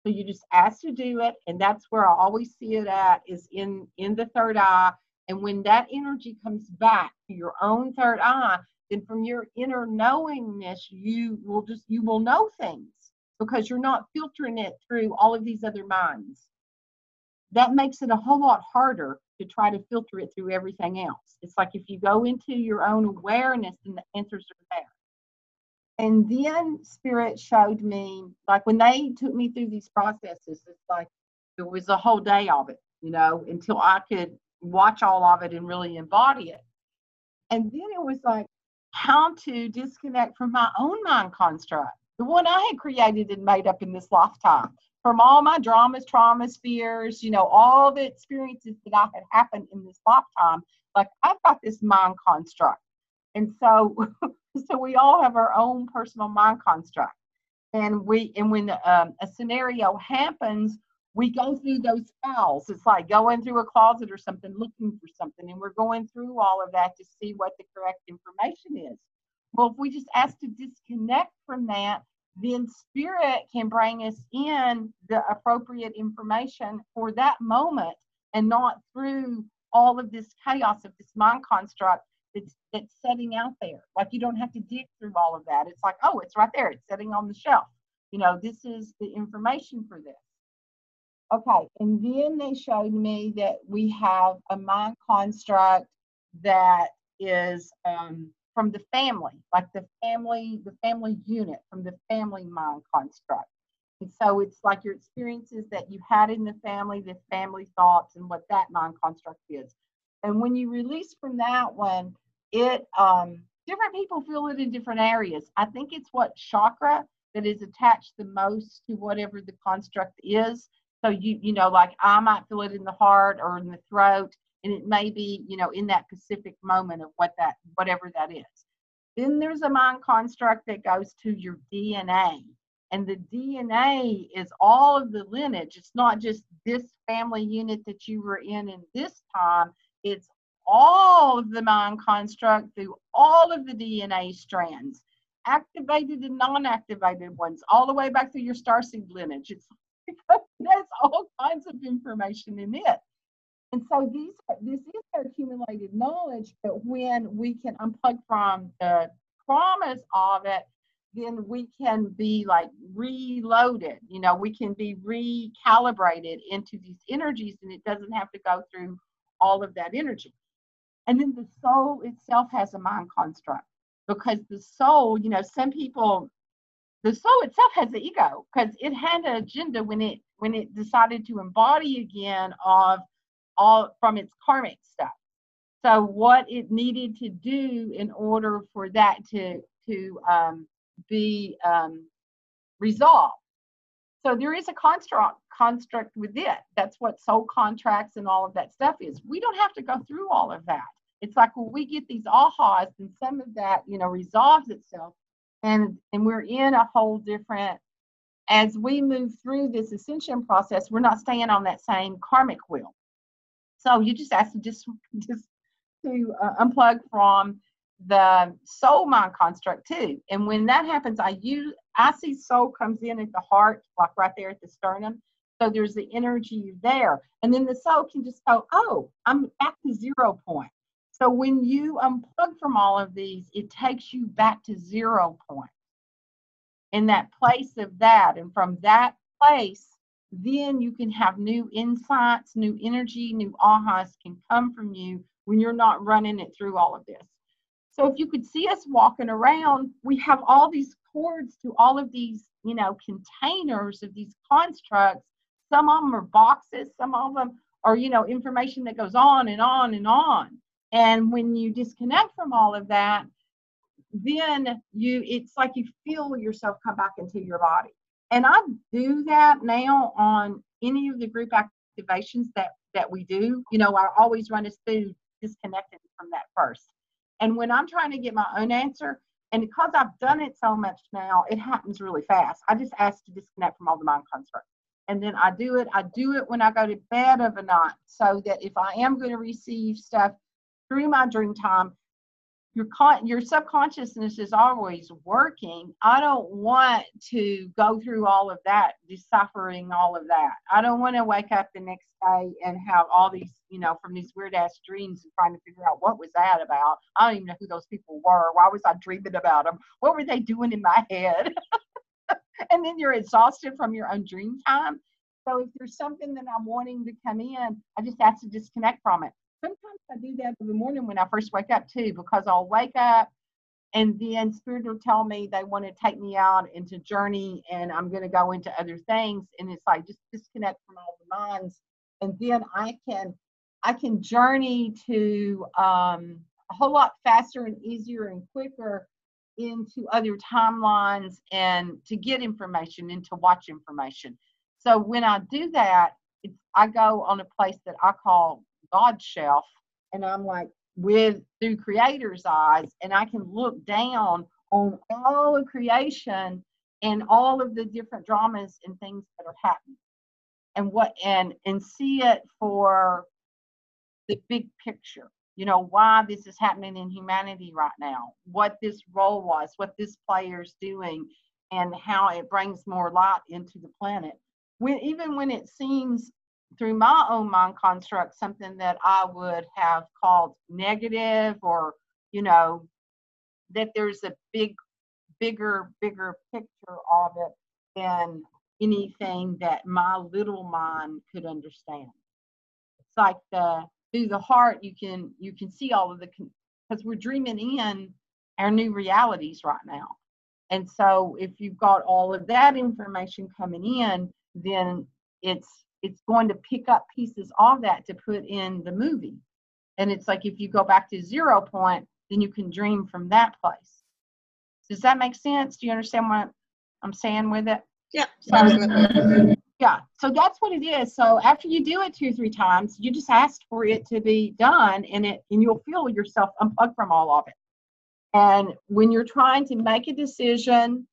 So you just ask to do it, and that's where I always see it at is in in the third eye. And when that energy comes back to your own third eye, then from your inner knowingness, you will just you will know things because you're not filtering it through all of these other minds. That makes it a whole lot harder to try to filter it through everything else. It's like if you go into your own awareness, then the answers are there. And then spirit showed me, like when they took me through these processes, it's like it was a whole day of it, you know, until I could watch all of it and really embody it. And then it was like how to disconnect from my own mind construct, the one I had created and made up in this lifetime, from all my dramas, traumas, fears, you know, all the experiences that I had happened in this lifetime. Like I've got this mind construct. And so [laughs] [laughs] so we all have our own personal mind construct and we and when um, a scenario happens we go through those files. It's like going through a closet or something, looking for something, and we're going through all of that to see what the correct information is. Well, if we just ask to disconnect from that, then spirit can bring us in the appropriate information for that moment and not through all of this chaos of this mind construct that's that's setting out there. Like you don't have to dig through all of that. It's like, oh, it's right there. It's sitting on the shelf. You know, this is the information for this. Okay, and then they showed me that we have a mind construct that is um, from the family, like the family, the family unit from the family mind construct. And so it's like your experiences that you had in the family, the family thoughts, and what that mind construct is. And when you release from that one, it um, different people feel it in different areas. I think it's what chakra that is attached the most to whatever the construct is. So you you know, like I might feel it in the heart or in the throat, and it may be you know in that specific moment of what that whatever that is. Then there's a mind construct that goes to your DNA. And the DNA is all of the lineage. It's not just this family unit that you were in in this time. It's all of the mind construct through all of the DNA strands, activated and non-activated ones, all the way back through your starseed lineage. It's [laughs] there's all kinds of information in it. And so these this is their accumulated knowledge, but when we can unplug from the traumas of it, then we can be like reloaded. You know, we can be recalibrated into these energies, and it doesn't have to go through all of that energy. And then the soul itself has a mind construct because the soul, you know, some people, the soul itself has the ego because it had an agenda when it when it decided to embody again of all from its karmic stuff. So what it needed to do in order for that to to um, be um, resolved. So there is a construct construct with it. That's what soul contracts and all of that stuff is. We don't have to go through all of that. It's like when we get these ahas and some of that, you know, resolves itself and and we're in a whole different as we move through this ascension process, we're not staying on that same karmic wheel. So you just have to just [laughs] just to uh, unplug from the soul mind construct too. And when that happens, I use I see soul comes in at the heart, like right there at the sternum. So there's the energy there. And then the soul can just go, oh, I'm back to zero point. So when you unplug from all of these, it takes you back to zero point in that place of that. And from that place, then you can have new insights, new energy, new ahas can come from you when you're not running it through all of this. So if you could see us walking around, we have all these cords to all of these, you know, containers of these constructs. Some of them are boxes, some of them are, you know, information that goes on and on and on. And when you disconnect from all of that, then you it's like you feel yourself come back into your body. And I do that now on any of the group activations that that we do. You know, I always run us through disconnecting from that first. And when I'm trying to get my own answer, and because I've done it so much now, it happens really fast. I just ask to disconnect from all the mind constructs. And then I do it. I do it when I go to bed of a night so that if I am going to receive stuff through my dream time, your con- your subconsciousness is always working. I don't want to go through all of that, deciphering all of that. I don't want to wake up the next day and have all these, you know, from these weird ass dreams and trying to figure out what was that about. I don't even know who those people were. Why was I dreaming about them? What were they doing in my [laughs] head? [laughs] and then you're exhausted from your own dream time. So if there's something that I'm wanting to come in, I just have to disconnect from it sometimes I do that in the morning when I first wake up too, because I'll wake up and then spirit will tell me they want to take me out into journey and I'm going to go into other things. And it's like just disconnect from all the minds. And then I can, I can journey to um, a whole lot faster and easier and quicker into other timelines and to get information and to watch information. So when I do that, it's, I go on a place that I call God shelf, and I'm like with through creator's eyes, and I can look down on all of creation and all of the different dramas and things that are happening. and what and and see it for the big picture you know why this is happening in humanity right now what this role was what this player is doing and how it brings more light into the planet when even when it seems through my own mind construct something that i would have called negative or you know that there's a big bigger bigger picture of it than anything that my little mind could understand. It's like the through the heart you can you can see all of the because we're dreaming in our new realities right now. And so if you've got all of that information coming in then it's it's going to pick up pieces of that to put in the movie. And it's like if you go back to zero point then you can dream from that place. Does that make sense? Do you understand what i'm saying with it? Yeah. So, yeah, so that's what it is. So after you do it two or three times, you just ask for it to be done, and it and you'll feel yourself unplug from all of it. And when you're trying to make a decision,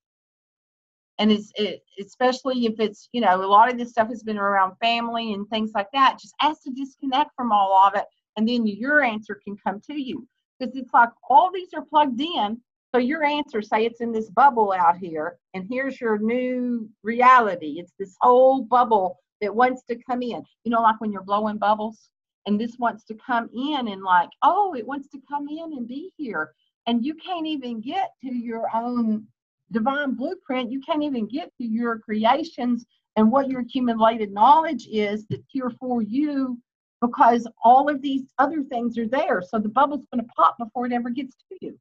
and it's it, especially if it's you know a lot of this stuff has been around family and things like that, just ask to disconnect from all of it, and then your answer can come to you because it's like all these are plugged in, so your answer, say it's in this bubble out here, and here's your new reality. It's this whole bubble that wants to come in. You know, like when you're blowing bubbles, and this wants to come in and like, oh, it wants to come in and be here. And you can't even get to your own divine blueprint. You can't even get to your creations and what your accumulated knowledge is that's here for you because all of these other things are there. So the bubble's going to pop before it ever gets to you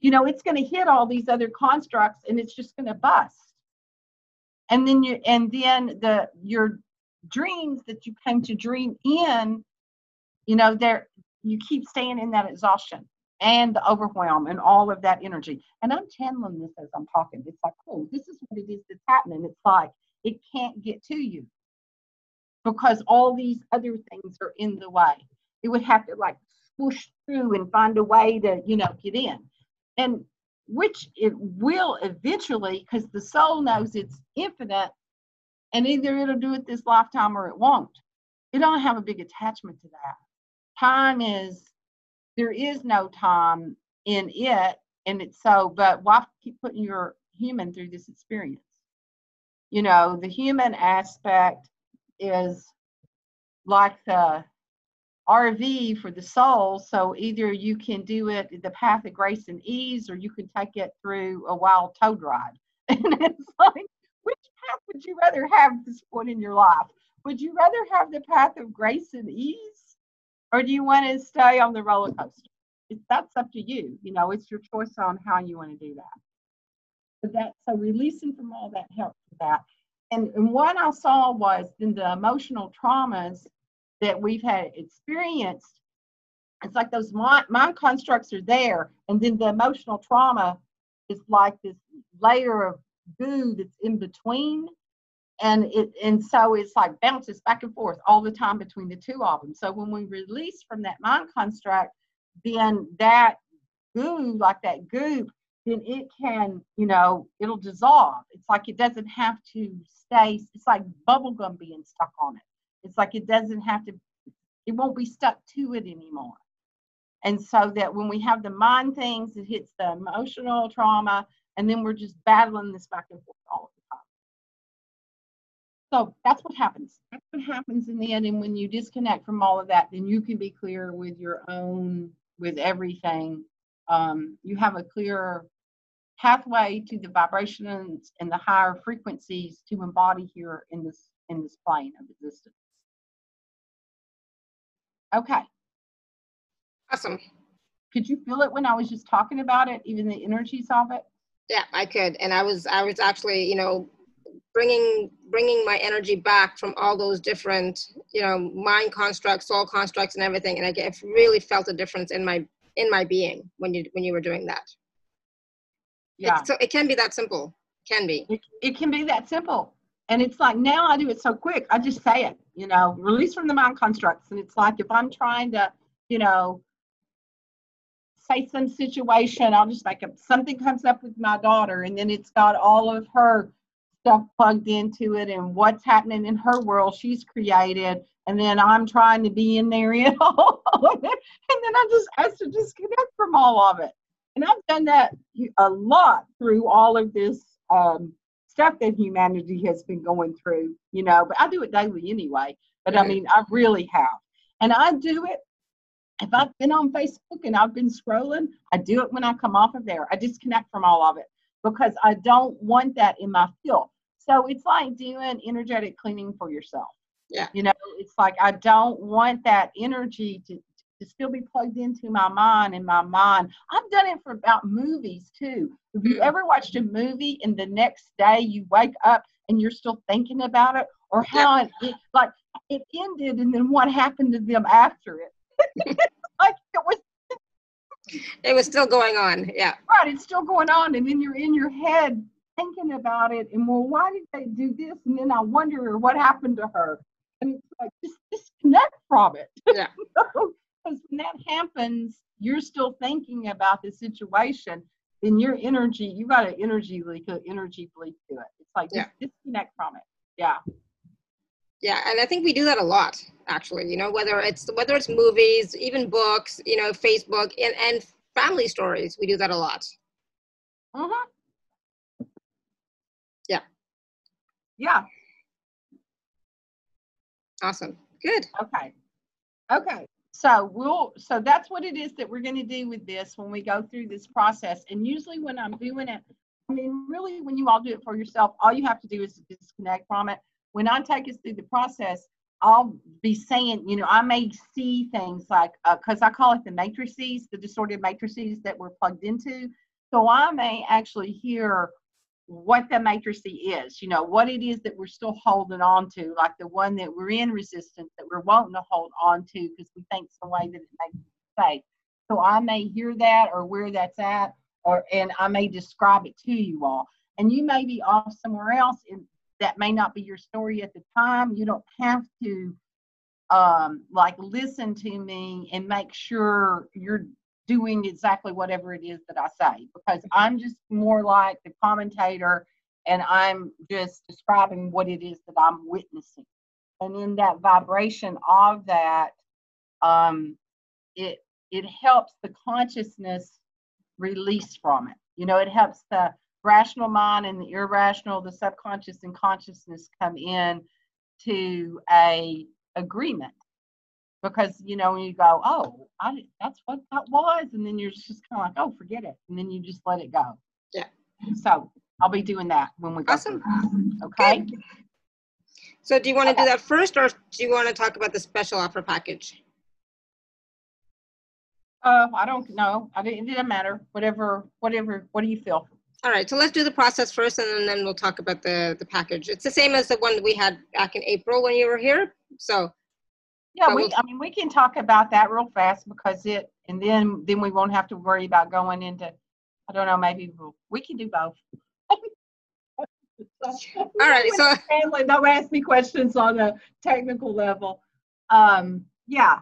you know it's going to hit all these other constructs and it's just going to bust and then you and then the your dreams that you came to dream in you know there you keep staying in that exhaustion and the overwhelm and all of that energy. And i'm channeling this as i'm talking. It's like oh this is what it is that's happening. It's like it can't get to you because all these other things are in the way. It would have to like push through and find a way to you know get in. And which it will eventually because the soul knows it's infinite and either it'll do it this lifetime or it won't. It don't have a big attachment to that. Time is there is no time in it and it's so but why keep putting your human through this experience you know the human aspect is like the RV for the soul. So either you can do it the path of grace and ease, or you can take it through a wild toad ride. [laughs] And it's like, which path would you rather have at this point in your life? Would you rather have the path of grace and ease, or do you want to stay on the roller coaster? It, that's up to you. You know, it's your choice on how you want to do that. But that so releasing from all that helps with that. And, and what I saw was in the emotional traumas that we've had experienced it's like those mind, mind constructs are there and then the emotional trauma is like this layer of goo that's in between and it and so it's like bounces back and forth all the time between the two of them so when we release from that mind construct then that goo like that goop then it can you know it'll dissolve it's like it doesn't have to stay it's like bubble gum being stuck on it it's like it doesn't have to, it won't be stuck to it anymore. And so that when we have the mind things, it hits the emotional trauma, and then we're just battling this back and forth. So that's what happens. That's what happens in the end. And when you disconnect from all of that, then you can be clear with your own, with everything. Um, you have a clearer pathway to the vibrations and the higher frequencies to embody here in this in this plane of existence. Okay. Awesome. Could you feel it when I was just talking about it, even the energies of it? Yeah, I could. And I was, I was actually, you know, bringing bringing my energy back from all those different, you know, mind constructs, soul constructs, and everything. And I get, really felt a difference in my in my being when you when you were doing that. Yeah. It, so it can be that simple. Can be. It, it can be that simple. And it's like now I do it so quick. I just say it, you know, release from the mind constructs. And it's like if I'm trying to, you know, say some situation, I'll just make up something comes up with my daughter, and then it's got all of her stuff plugged into it and what's happening in her world she's created and then i'm trying to be in there in [laughs] all of it. And then i just ask to disconnect from all of it. And i've done that a lot through all of this um, stuff that humanity has been going through you know but i do it daily anyway. But i mean i really have. And i do it if I've been on Facebook and I've been scrolling, I do it when I come off of there. I disconnect from all of it because I don't want that in my field. So it's like doing energetic cleaning for yourself. Yeah. You know, it's like I don't want that energy to, to still be plugged into my mind and my mind. I've done it for about movies too. Have you mm. ever watched a movie and the next day you wake up and you're still thinking about it? Or how it, it like it ended and then what happened to them after it? [laughs] like it was it was still going on. Yeah. Right, it's still going on, and then you're in your head thinking about it, and well, why did they do this? And then I wonder what happened to her. And it's like just disconnect from it. [laughs] Yeah. Because when that happens, you're still thinking about the situation. Then your energy, you got an energy leak, an energy bleed to it. It's like just yeah. disconnect from it. Yeah. Yeah, and I think we do that a lot, actually. You know, whether it's whether it's movies, even books, you know, Facebook, and and family stories, we do that a lot. Uh huh. Yeah. Yeah. Awesome. Good. Okay. Okay. So we'll so that's what it is that we're going to do with this when we go through this process. And usually when I'm doing it, I mean, really, when you all do it for yourself, all you have to do is disconnect from it when I take us through the process, I'll be saying, you know, I may see things like, because uh, I call it the matrices, the distorted matrices that we're plugged into. So I may actually hear what the matrix is, you know, what it is that we're still holding on to, like the one that we're in resistance that we're wanting to hold on to because we think it's the way that it makes us safe. So I may hear that or where that's at, or and I may describe it to you all. And you may be off somewhere else and that may not be your story at the time. You don't have to um, like listen to me and make sure you're doing exactly whatever it is that I say because I'm just more like the commentator and I'm just describing what it is that I'm witnessing. And in that vibration of that, um, it it helps the consciousness release from it. You know, it helps the rational mind and the irrational, the subconscious and consciousness come in to a agreement. Because you know, when you go, oh, I, that's what that was, and then you're just kind of like, oh, forget it, and then you just let it go. Yeah. So I'll be doing that when we go. Awesome. Okay. Good. So do you want to okay. do that first, or do you want to talk about the special offer package? Uh, I don't know. I didn't, it didn't matter. Whatever, whatever. What do you feel? All right, so let's do the process first and then we'll talk about the, the package. It's the same as the one that we had back in April when you were here. So yeah, we, we'll, I mean, we can talk about that real fast because it, and then, then we won't have to worry about going into, I don't know, maybe we'll, we can do both. [laughs] All right, so family, don't ask me questions on a technical level. Um, yeah,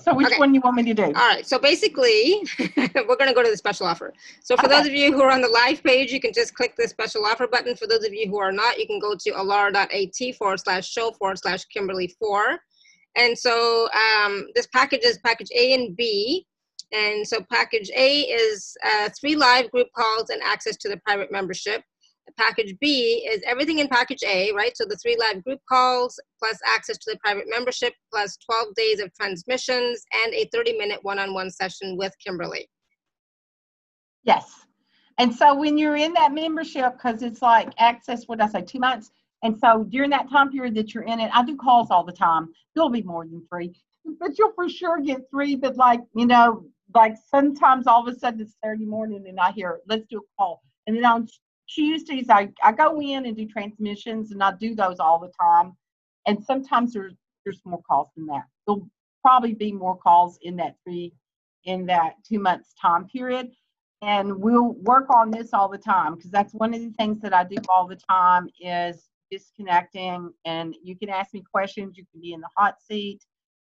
so which okay. one you want me to do? All right. So basically, [laughs] we're going to go to the special offer. So for okay. those of you who are on the live page, you can just click the special offer button. For those of you who are not, you can go to alara.at forward slash show forward slash Kimberly 4. And so um, this package is package A and B. And so package A is uh, three live group calls and access to the private membership. Package B is everything in package A, right? So the three live group calls, plus access to the private membership, plus 12 days of transmissions, and a 30 minute one on one session with Kimberly. Yes. And so when you're in that membership, because it's like access, what I say, two months? And so during that time period that you're in it, I do calls all the time. There'll be more than three, but you'll for sure get three. But like, you know, like sometimes all of a sudden it's Saturday morning and I hear, let's do a call. And then on Tuesdays, I, I go in and do transmissions, and I do those all the time. And sometimes there's there's more calls than that. There'll probably be more calls in that three in that two months time period. And we'll work on this all the time because that's one of the things that I do all the time is disconnecting. And you can ask me questions. You can be in the hot seat,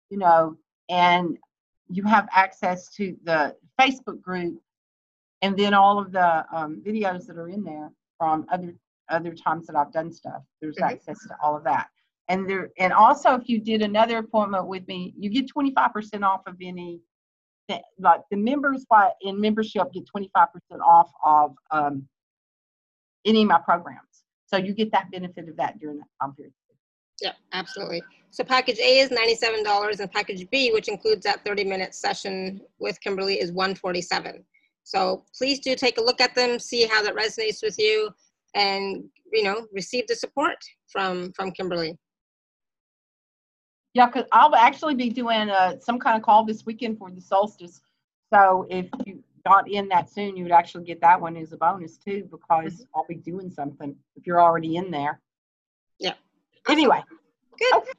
you know, and you have access to the Facebook group and then all of the um, videos that are in there from other other times that I've done stuff. There's Mhm. access to all of that. And there and also if you did another appointment with me, you get 25% off of any like the members by in membership get 25% off of um, any of my programs. So you get that benefit of that during that time period. Yeah, absolutely. So package A is ninety-seven dollars and package B, which includes that thirty-minute session with Kimberly, is one forty-seven. So please do take a look at them, see how that resonates with you, and, you know, receive the support from, from Kimberly. Yeah, because I'll actually be doing uh, some kind of call this weekend for the solstice. So if you got in that soon, you would actually get that one as a bonus too, because I'll be doing something if you're already in there. Yeah. Anyway, Good. Okay.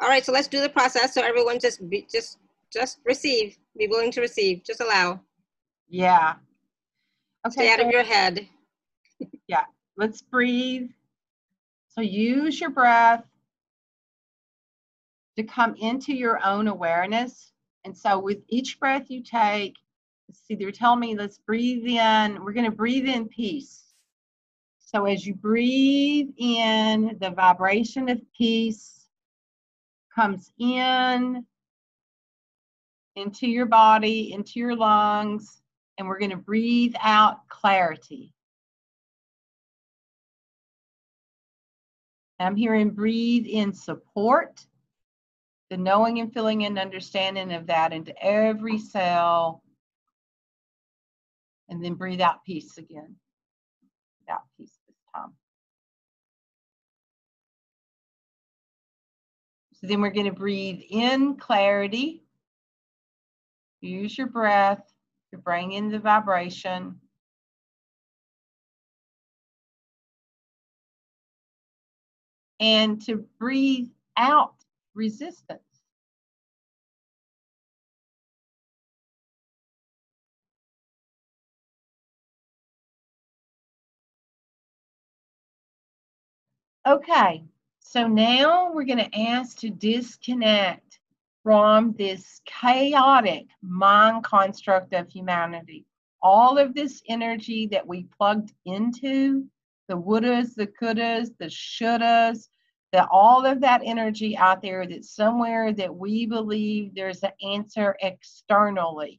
All right, so let's do the process. So everyone just be, just, just receive, be willing to receive, just allow. yeah. Okay. Stay out of your head. [laughs] Yeah. Let's breathe. So use your breath to come into your own awareness. And so with each breath you take, see, they're telling me let's breathe in. We're going to breathe in peace. So as you breathe in, the vibration of peace comes in into your body, into your lungs, and we're going to breathe out clarity. I'm hearing breathe in support, the knowing and feeling and understanding of that into every cell. And then breathe out peace again. Out peace this time. So then we're going to breathe in clarity. Use your breath to bring in the vibration. and to breathe out resistance. Okay, so now we're going to ask to disconnect from this chaotic mind construct of humanity. All of this energy that we plugged into the wouldas, the couldas, the shouldas, that all of that energy out there that somewhere that we believe there's an answer externally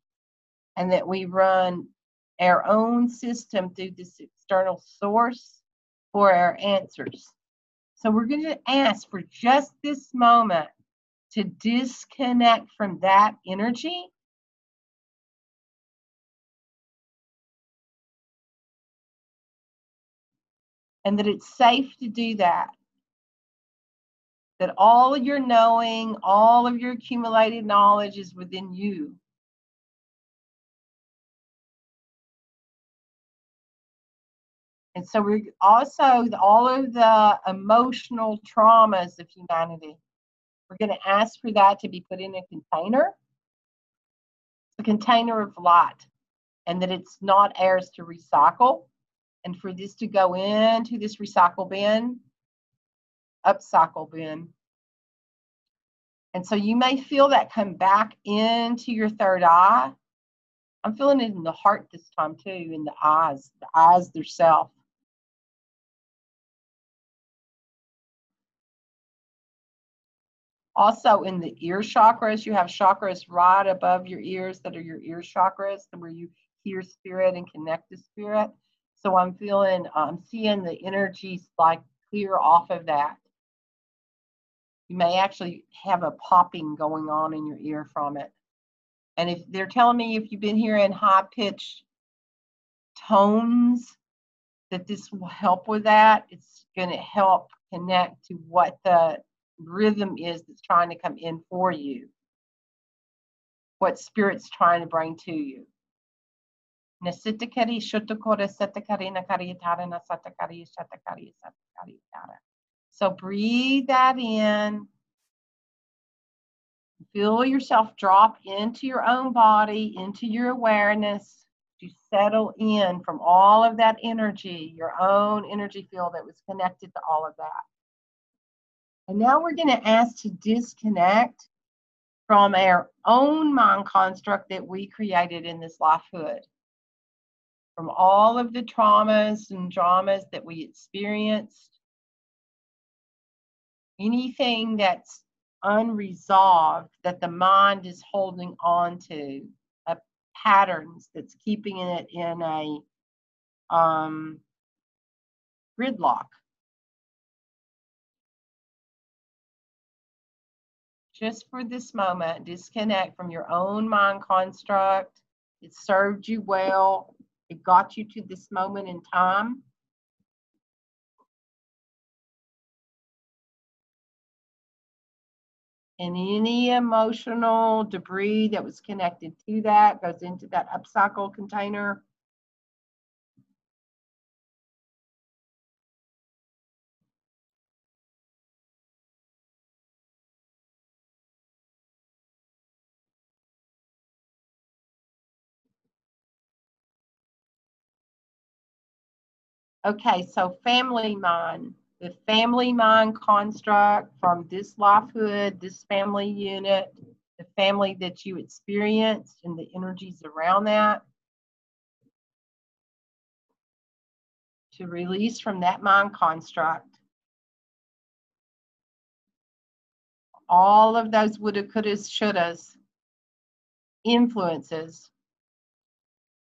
and that we run our own system through this external source for our answers. So we're going to ask for just this moment to disconnect from that energy and that it's safe to do that. That all of your knowing, all of your accumulated knowledge is within you. And so we're also all of the emotional traumas of humanity. We're going to ask for that to be put in a container, a container of light, and that it's not ours to recycle and for this to go into this recycle bin, upcycle bin. And so you may feel that come back into your third eye. I'm feeling it in the heart this time too, in the eyes, the eyes themselves. Also in the ear chakras, you have chakras right above your ears that are your ear chakras, and where you hear spirit and connect to spirit. So I'm feeling, I'm seeing the energies like clear off of that. You may actually have a popping going on in your ear from it. And if they're telling me if you've been hearing high pitched tones, that this will help with that. It's going to help connect to what the rhythm is that's trying to come in for you, what spirit's trying to bring to you. So breathe that in. Feel yourself drop into your own body, into your awareness. To settle in from all of that energy, your own energy field that was connected to all of that. And now we're going to ask to disconnect from our own mind construct that we created in this lifehood from all of the traumas and dramas that we experienced. Anything that's unresolved that the mind is holding on to, uh, patterns that's keeping it in a um, gridlock. Just for this moment, disconnect from your own mind construct. It served you well. It got you to this moment in time. And any emotional debris that was connected to that goes into that upcycle container. Okay, so family mind. The family mind construct from this lifehood, this family unit, the family that you experienced and the energies around that. To release from that mind construct. All of those woulda, couldas, shouldas influences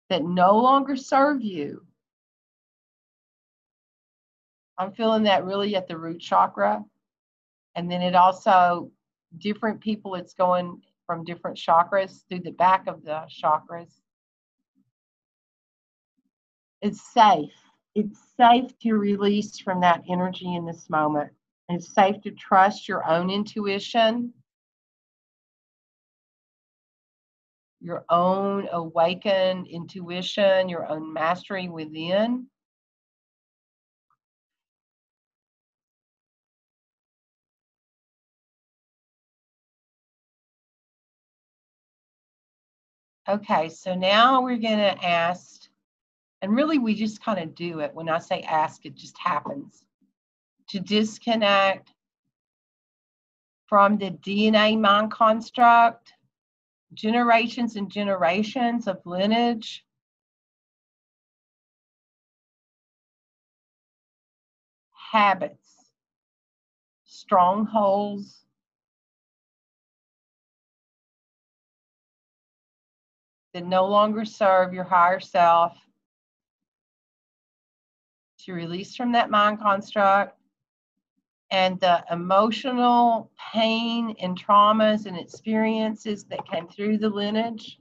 that no longer serve you I'm feeling that really at the root chakra. And then it also, different people, it's going from different chakras through the back of the chakras. It's safe. It's safe to release from that energy in this moment. It's safe to trust your own intuition, your own awakened intuition, your own mastery within. Okay, so now we're to ask, and really we just kind of do it. When I say ask, it just happens. To disconnect from the DNA mind construct, generations and generations of lineage, habits, strongholds, that no longer serve your higher self, to release from that mind construct, and the emotional pain and traumas and experiences that came through the lineage.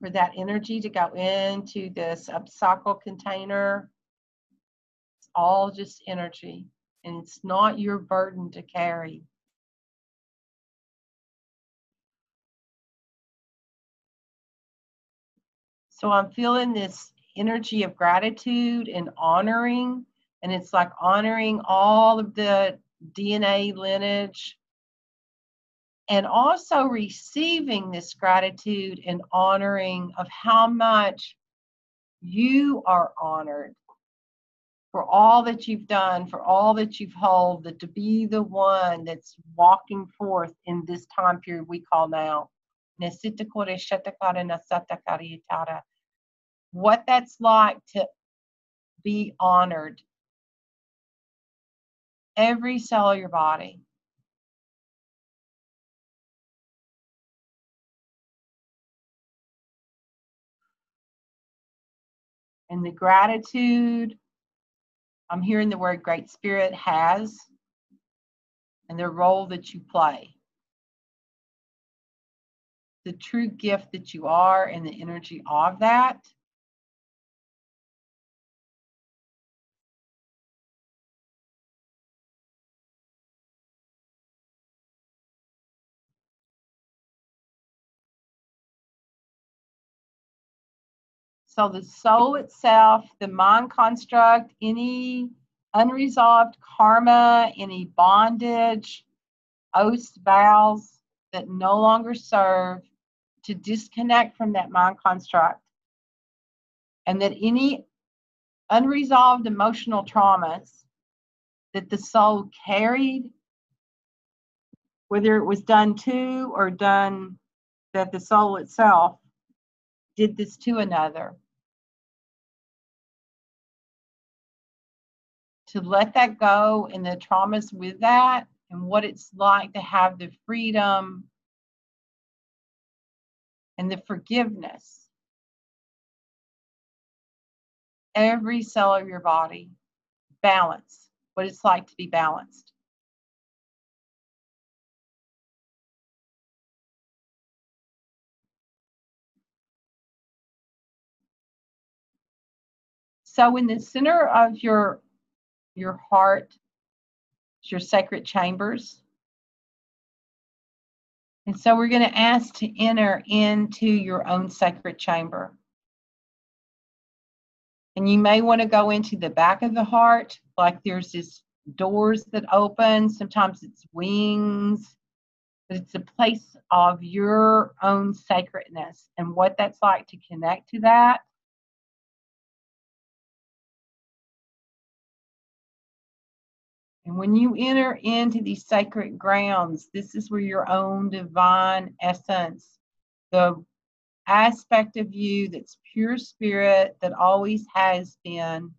For that energy to go into this upcycle container. It's all just energy, and it's not your burden to carry. So I'm feeling this energy of gratitude and honoring. And it's like honoring all of the DNA lineage and also receiving this gratitude and honoring of how much you are honored for all that you've done, for all that you've held, that to be the one that's walking forth in this time period we call now what that's like to be honored. Every cell of your body. And the gratitude, I'm hearing the word Great Spirit has, and the role that you play. The true gift that you are and the energy of that. So the soul itself, the mind construct, any unresolved karma, any bondage, oaths, vows that no longer serve to disconnect from that mind construct. And that any unresolved emotional traumas that the soul carried, whether it was done to or done that the soul itself did this to another. To let that go and the traumas with that and what it's like to have the freedom and the forgiveness. Every cell of your body, balance, what it's like to be balanced. So in the center of your your heart, your sacred chambers. And so we're going to ask to enter into your own sacred chamber. And you may want to go into the back of the heart, like there's this doors that open, sometimes it's wings, but it's a place of your own sacredness and what that's like to connect to that And when you enter into these sacred grounds, this is where your own divine essence, the aspect of you that's pure spirit, that always has been,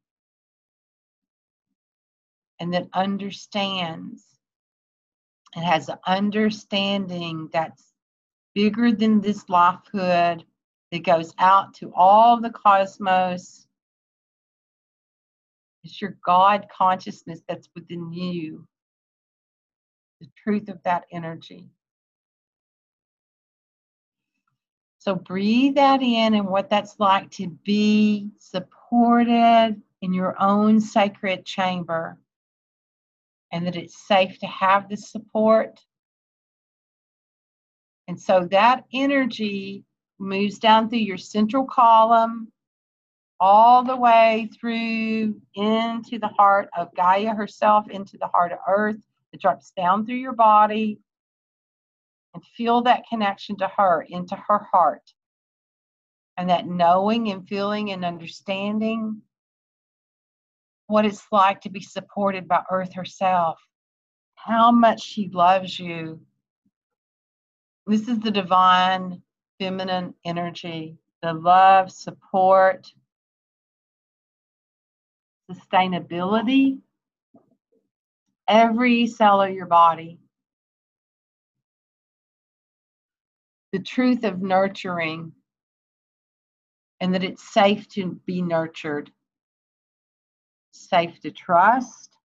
and that understands and has an understanding that's bigger than this lifehood that goes out to all the cosmos it's your God consciousness that's within you, the truth of that energy. So breathe that in and what that's like to be supported in your own sacred chamber and that it's safe to have the support. And so that energy moves down through your central column all the way through into the heart of Gaia herself, into the heart of Earth. It drops down through your body and feel that connection to her, into her heart. And that knowing and feeling and understanding what it's like to be supported by Earth herself, how much she loves you. This is the divine feminine energy, the love, support, sustainability, every cell of your body. The truth of nurturing and that it's safe to be nurtured, safe to trust,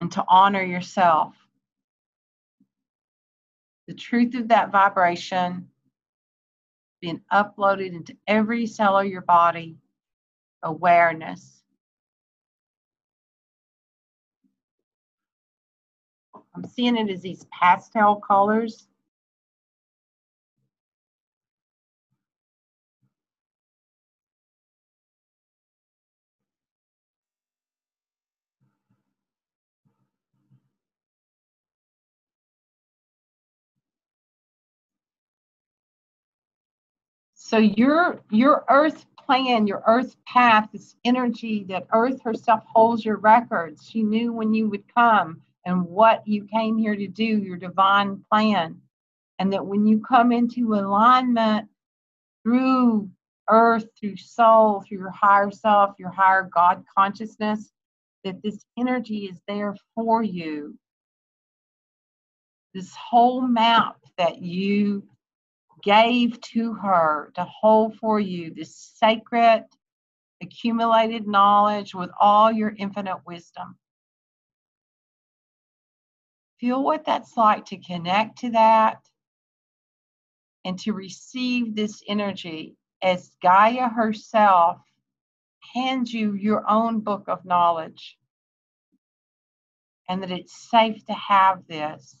and to honor yourself. The truth of that vibration being uploaded into every cell of your body, awareness. I'm seeing it as these pastel colors. So your your earth plan, your earth path, this energy that earth herself holds your records. She knew when you would come and what you came here to do, your divine plan. And that when you come into alignment through earth, through soul, through your higher self, your higher God consciousness, that this energy is there for you. This whole map that you gave to her to hold for you, this sacred accumulated knowledge with all your infinite wisdom. Feel what that's like to connect to that and to receive this energy as Gaia herself hands you your own book of knowledge and that it's safe to have this.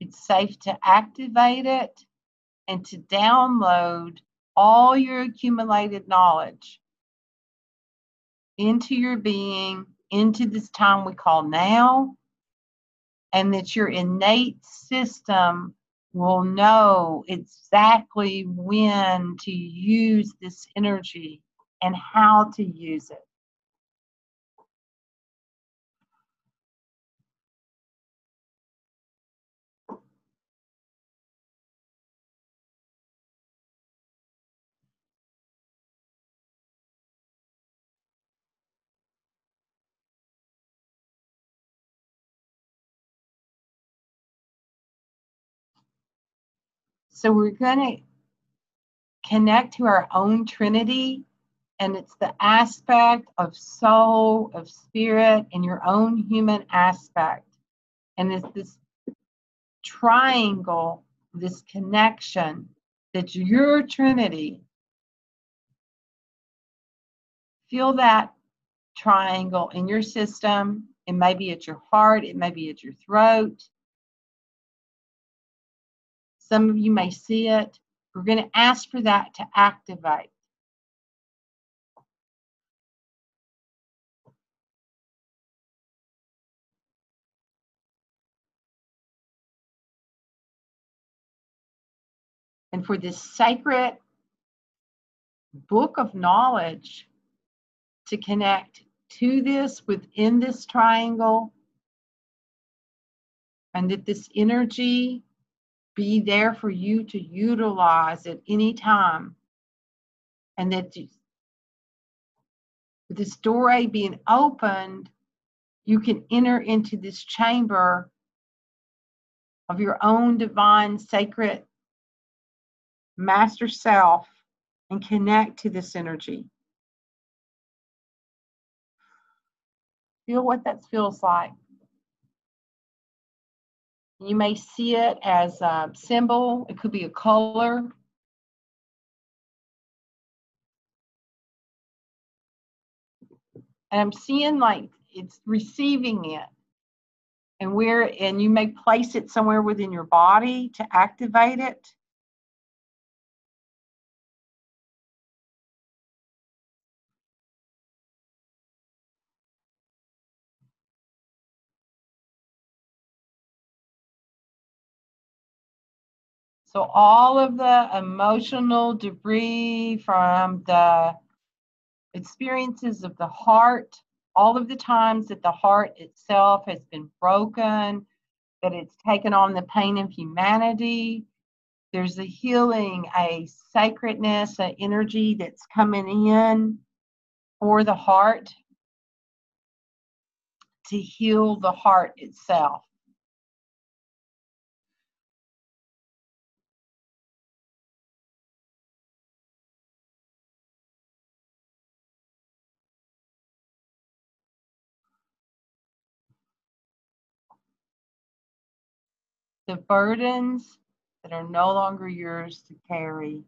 It's safe to activate it and to download all your accumulated knowledge into your being, into this time we call now, and that your innate system will know exactly when to use this energy and how to use it. So we're going to connect to our own Trinity, and it's the aspect of soul, of spirit, and your own human aspect. And it's this triangle, this connection that's your Trinity. Feel that triangle in your system. It may be at your heart, it may be at your throat. Some of you may see it. We're going to ask for that to activate. And for this sacred book of knowledge to connect to this within this triangle, and that this energy be there for you to utilize at any time. And that you, with this doorway being opened, you can enter into this chamber of your own divine, sacred master self and connect to this energy. Feel what that feels like. You may see it as a symbol, it could be a color. And I'm seeing like it's receiving it. And where and you may place it somewhere within your body to activate it. So all of the emotional debris from the experiences of the heart, all of the times that the heart itself has been broken, that it's taken on the pain of humanity. There's a healing, a sacredness, an energy that's coming in for the heart to heal the heart itself. The burdens that are no longer yours to carry.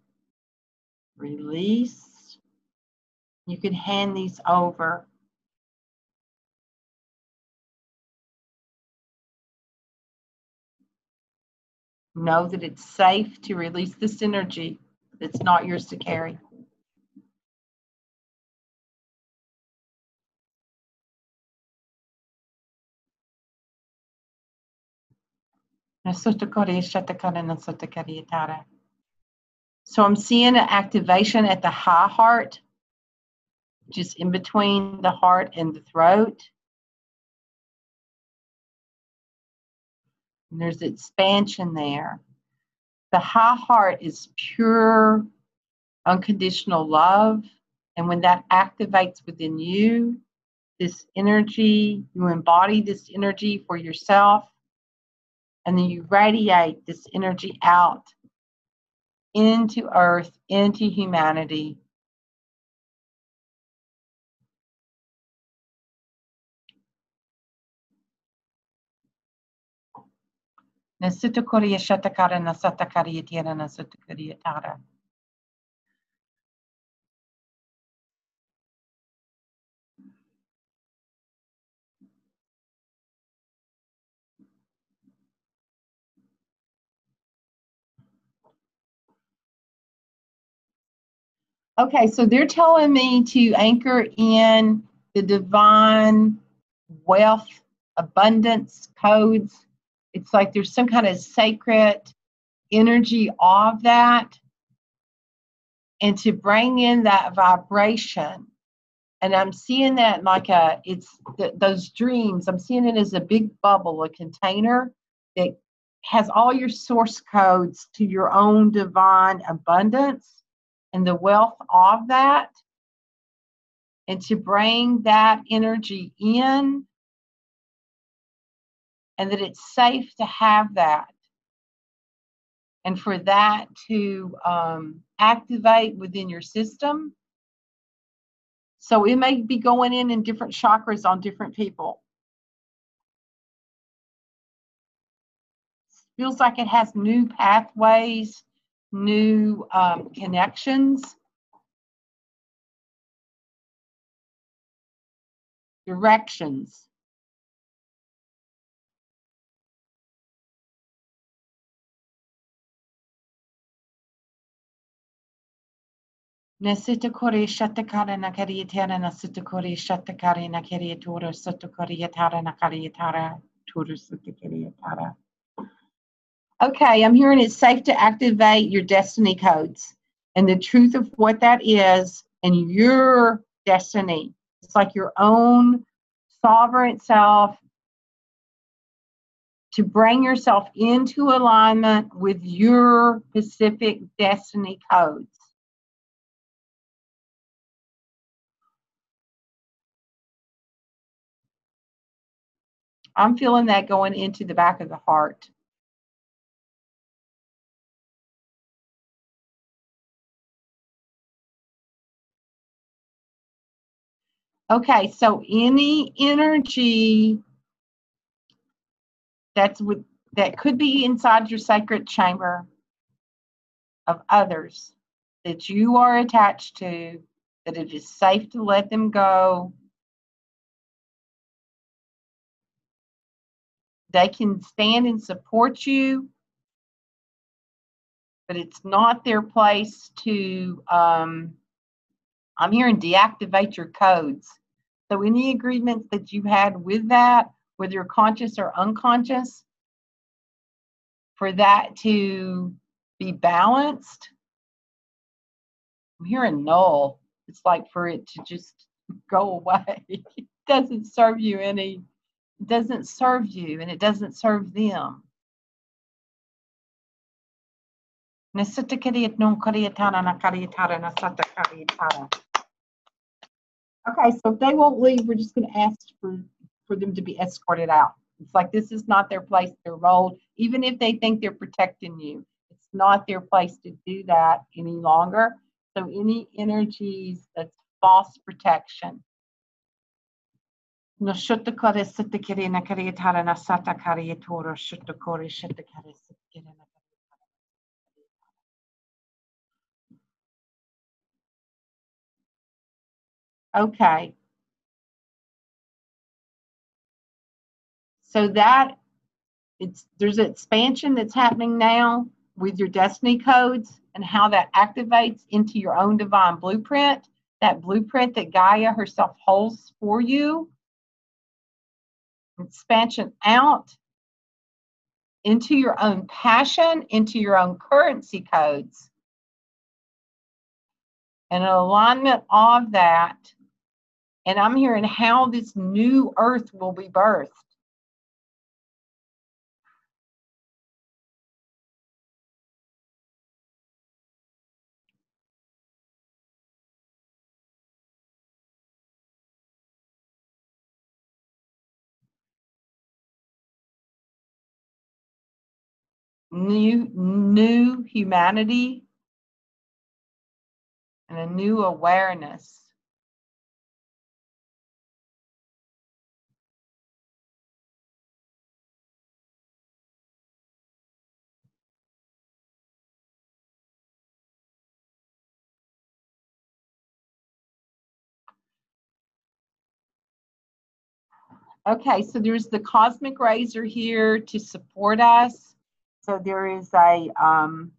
Release. You can hand these over. Know that it's safe to release this energy that's not yours to carry. So I'm seeing an activation at the high heart, just in between the heart and the throat. And there's expansion there. The high heart is pure, unconditional love. And when that activates within you, this energy, you embody this energy for yourself and then you radiate this energy out into earth, into humanity. Nasuta Korea Shatakara Okay, so they're telling me to anchor in the divine wealth, abundance codes. It's like there's some kind of sacred energy of that. And to bring in that vibration. And I'm seeing that like a, it's th- those dreams, I'm seeing it as a big bubble, a container that has all your source codes to your own divine abundance and the wealth of that and to bring that energy in and that it's safe to have that and for that to um, activate within your system. So it may be going in in different chakras on different people. Feels like it has new pathways, new um, connections. Directions. Nesita kore shatakara nakari tara nasita kore shatakari nakari tora sata kore yatara nakari yatara tora sata kore yatara. Okay, I'm hearing it's safe to activate your destiny codes and the truth of what that is and your destiny. It's like your own sovereign self to bring yourself into alignment with your specific destiny codes. I'm feeling that going into the back of the heart. Okay, so any energy that's with that could be inside your sacred chamber of others that you are attached to, that it is safe to let them go. They can stand and support you, but it's not their place to um, I'm hearing deactivate your codes. So any agreements that you had with that, whether you're conscious or unconscious, for that to be balanced, I'm hearing null. It's like for it to just go away. [laughs] it doesn't serve you any, it doesn't serve you and it doesn't serve them. Okay, so if they won't leave, we're just going to ask for, for them to be escorted out. It's like this is not their place, their role, even if they think they're protecting you. It's not their place to do that any longer. So any energies that's false protection. No shutta kare sitta kiri na kari Okay. So that it's there's an expansion that's happening now with your destiny codes and how that activates into your own divine blueprint, that blueprint that Gaia herself holds for you. Expansion out into your own passion, into your own currency codes. And an alignment of that and I'm hearing how this new earth will be birthed. New, new humanity and a new awareness. Okay, so there's the cosmic razor here to support us. So there is a um,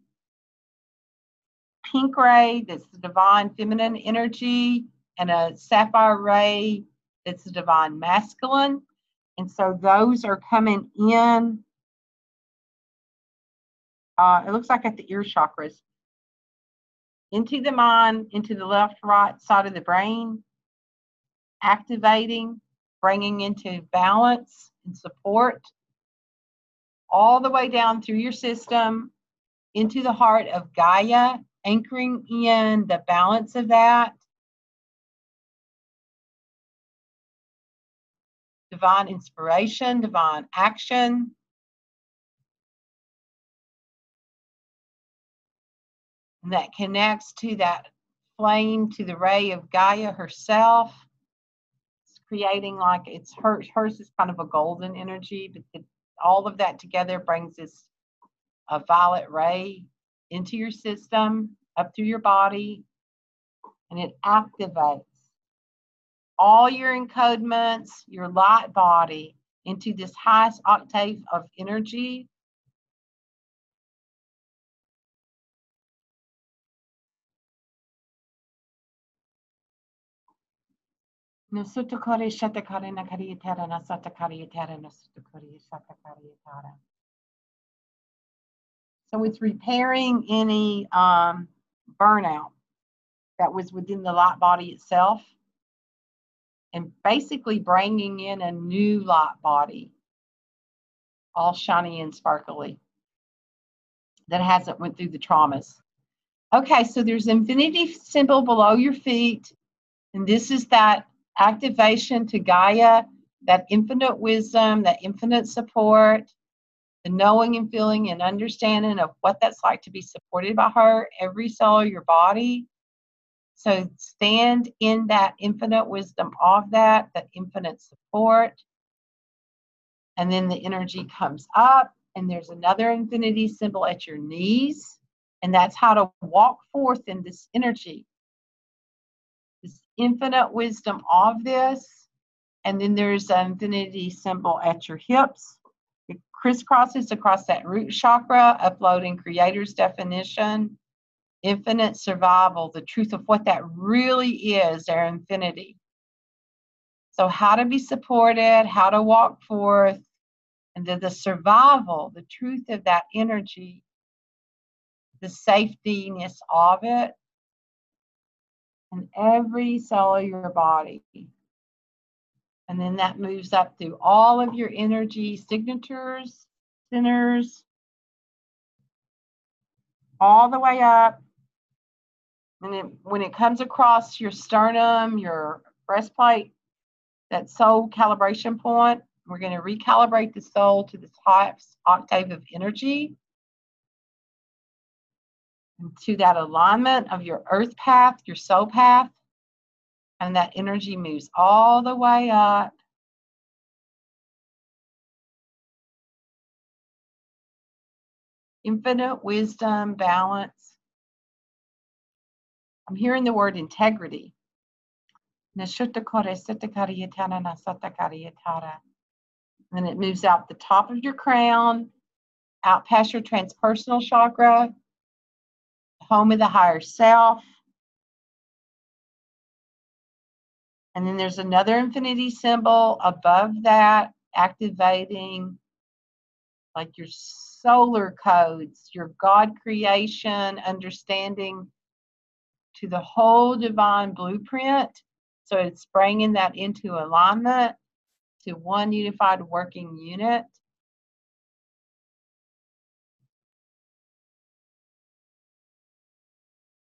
pink ray that's the divine feminine energy and a sapphire ray that's the divine masculine. And so those are coming in. Uh, it looks like at the ear chakras. Into the mind, into the left, right side of the brain, activating bringing into balance and support all the way down through your system into the heart of Gaia, anchoring in the balance of that. Divine inspiration, divine action. And that connects to that flame, to the ray of Gaia herself. Creating like it's hers, hers is kind of a golden energy, but all of that together brings this a violet ray into your system, up through your body, and it activates all your encodements, your light body into this highest octave of energy. So it's repairing any um, burnout that was within the light body itself and basically bringing in a new light body, all shiny and sparkly, that hasn't went through the traumas. Okay, so there's infinity symbol below your feet, and this is that activation to Gaia, that infinite wisdom, that infinite support, the knowing and feeling and understanding of what that's like to be supported by her, every cell of your body. So stand in that infinite wisdom of that, that infinite support. And then the energy comes up, and there's another infinity symbol at your knees. And that's how to walk forth in this energy. Infinite wisdom of this. And then there's an infinity symbol at your hips It crisscrosses across that root chakra, uploading creator's definition, infinite survival, the truth of what that really is, our infinity. So, how to be supported, how to walk forth, and then the survival, the truth of that energy, the safetyness of it, and every cell of your body. And then that moves up through all of your energy signatures, centers, all the way up. And it, when it comes across your sternum, your breastplate, that soul calibration point, we're going to recalibrate the soul to this highest octave of energy. To that alignment of your earth path, your soul path and that energy moves all the way up. Infinite wisdom, balance. I'm hearing the word integrity. And it moves out the top of your crown, out past your transpersonal chakra, home of the higher self, And then there's another infinity symbol above that, activating like your solar codes, your God creation, understanding to the whole divine blueprint. So it's bringing that into alignment to one unified working unit.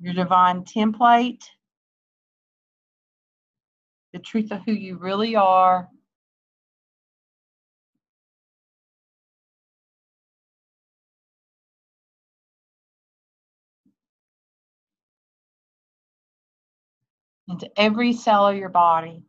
your divine template, the truth of who you really are. Into every cell of your body.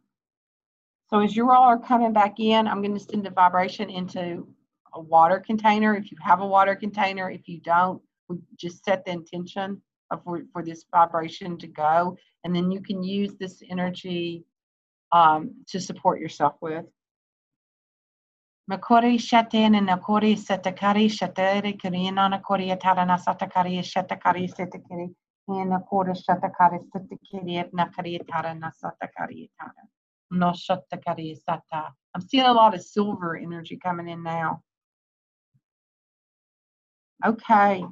So as you all are coming back in, I'm going to send a vibration into a water container. If you have a water container, if you don't, we just set the intention for, for this vibration to go. And then you can use this energy um, to support yourself with. Makori and atarana satakari shatakari and shatakari satakiri nakari atarana satakari atara. No shatakari sata. I'm seeing a lot of silver energy coming in now. Okay,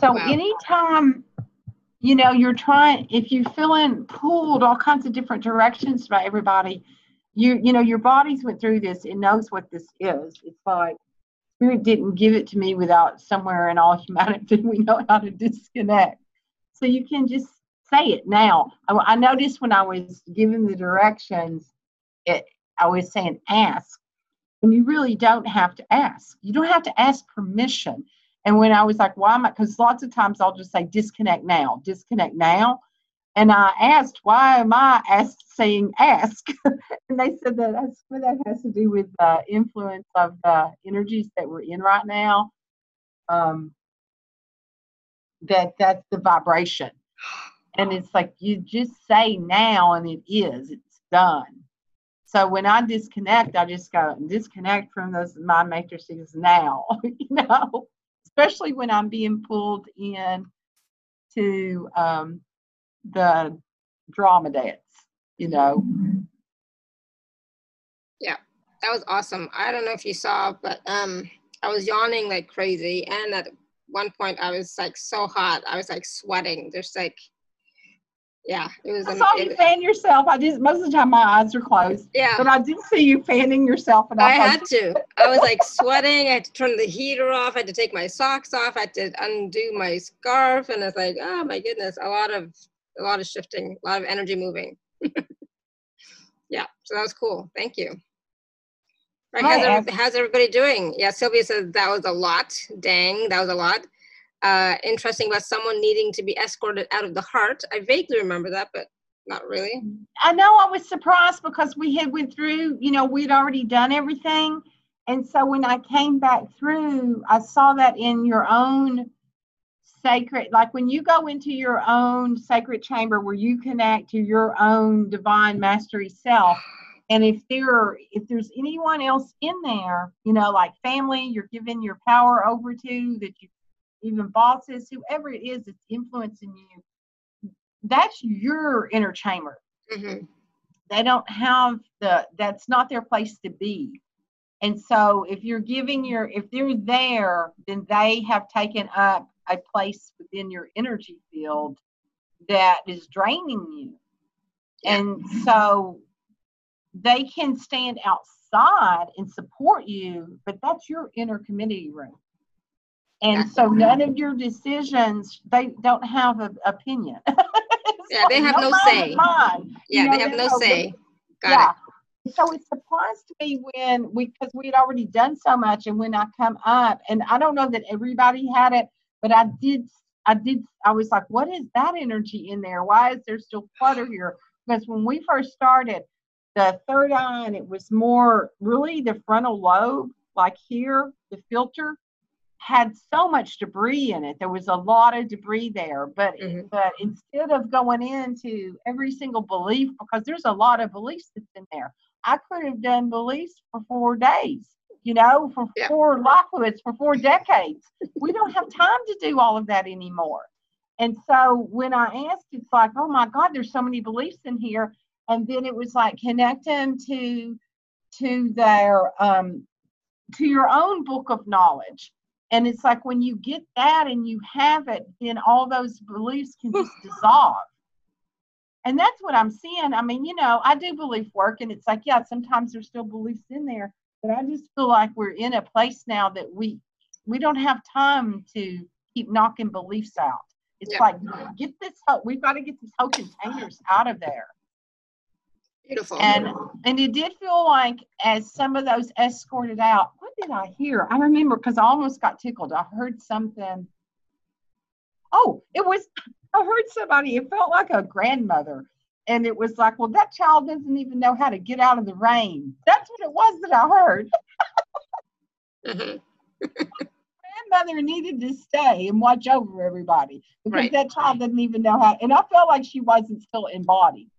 So Wow. anytime, you know, you're trying, if you're feeling pulled all kinds of different directions by everybody, you you know, your body's went through this. It knows what this is. It's like spirit didn't give it to me without somewhere in all [laughs] humanity we know how to disconnect. So you can just say it now. I, I noticed when I was giving the directions, it I was saying ask, and you really don't have to ask. You don't have to ask permission. And when I was like, why am I? Because lots of times I'll just say disconnect now, disconnect now. And I asked, why am I asked, saying ask? [laughs] and they said that that has to do with the influence of the energies that we're in right now. Um, that that's the vibration. And it's like you just say now and it is, it's done. So when I disconnect, I just go disconnect from those mind matrices now, [laughs] you know, especially when I'm being pulled in to um, the drama dance, you know. Yeah, that was awesome. I don't know if you saw, but um, I was yawning like crazy, and at one point I was like so hot, I was like sweating. Just like, yeah, it was. I saw you fan yourself. I just most of the time my eyes are closed, yeah, but I did see you fanning yourself, and I I, had to. I was [laughs] like sweating. I had to turn the heater off. I had to take my socks off. I had to undo my scarf, and it's like, oh my goodness, a lot of a lot of shifting, a lot of energy moving. [laughs] yeah, so that was cool. Thank you. Right, how's, Hi, every- how's everybody doing? Yeah, Sylvia says that was a lot. Dang, that was a lot. Uh, interesting about someone needing to be escorted out of the heart. I vaguely remember that, but not really. I know I was surprised because we had went through, you know, we'd already done everything. And so when I came back through, I saw that in your own sacred, like when you go into your own sacred chamber where you connect to your own divine mastery self. And if there if there's anyone else in there, you know, like family, you're giving your power over to that you even bosses, whoever it is that's influencing you, that's your inner chamber. Hmm they don't have the that's not their place to be. And so if you're giving your if they're there then they have taken up a place within your energy field that is draining you. And so they can stand outside and support you but that's your inner committee room and so none of your decisions they don't have an opinion [laughs] Yeah, they have no mine say. mine. Yeah, You they have no they- say. Got yeah. So it surprised me when we, because we had already done so much, and when I come up, and I don't know that everybody had it, but I did, I did, I was like, what is that energy in there? Why is there still clutter here? Because when we first started, the third eye, and it was more really the frontal lobe, like here, the filter had so much debris in it. There was a lot of debris there, but Mhm. but instead of going into every single belief, because there's a lot of beliefs that's in there, I could have done beliefs for four days, you know, for Yeah. four livelihoods, for four decades. we don't have time to do all of that anymore. And so when I asked, it's like, oh my God, there's so many beliefs in here. And then it was like connect them to to their um to your own book of knowledge. And it's like when you get that and you have it, then all those beliefs can just [laughs] dissolve. And that's what I'm seeing. I mean, you know, I do belief work, and it's like, yeah, sometimes there's still beliefs in there, but I just feel like we're in a place now that we we don't have time to keep knocking beliefs out. It's Yeah. like get this whole, we've got to get these whole containers out of there. Beautiful. And and it did feel like as some of those escorted out, what did I hear? I remember because I almost got tickled. I heard something. Oh, it was I heard somebody, it felt like a grandmother. And it was like, well, that child doesn't even know how to get out of the rain. That's what it was that I heard. [laughs] Mhm. Grandmother needed to stay and watch over everybody because Right. that child doesn't even know how. And I felt like she wasn't still embodied.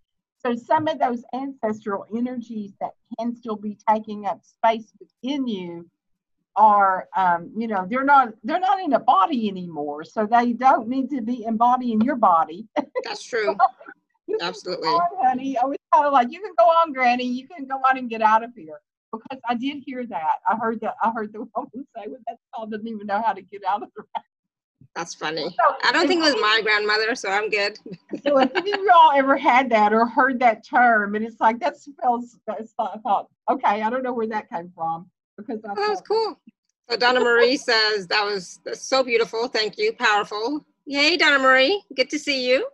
So some of those ancestral energies that can still be taking up space within you are, um, you know, they're not they're not in a body anymore. So they don't need to be embodying your body. That's true. [laughs] Absolutely. On, honey. I was kind of like, you can go on, Granny. You can go on and get out of here. Because I did hear that. I heard that. I heard the [laughs] woman say, "Well, that child doesn't even know how to get out of the." That's funny. So, I don't think it was my grandmother, so I'm good. [laughs] So if y'all ever had that or heard that term, and it's like that spells, that's I thought, okay, I don't know where that came from because I Oh, that was cool. So Donna Marie says that was so beautiful. Thank you. Powerful. Yay, Donna Marie. Good to see you.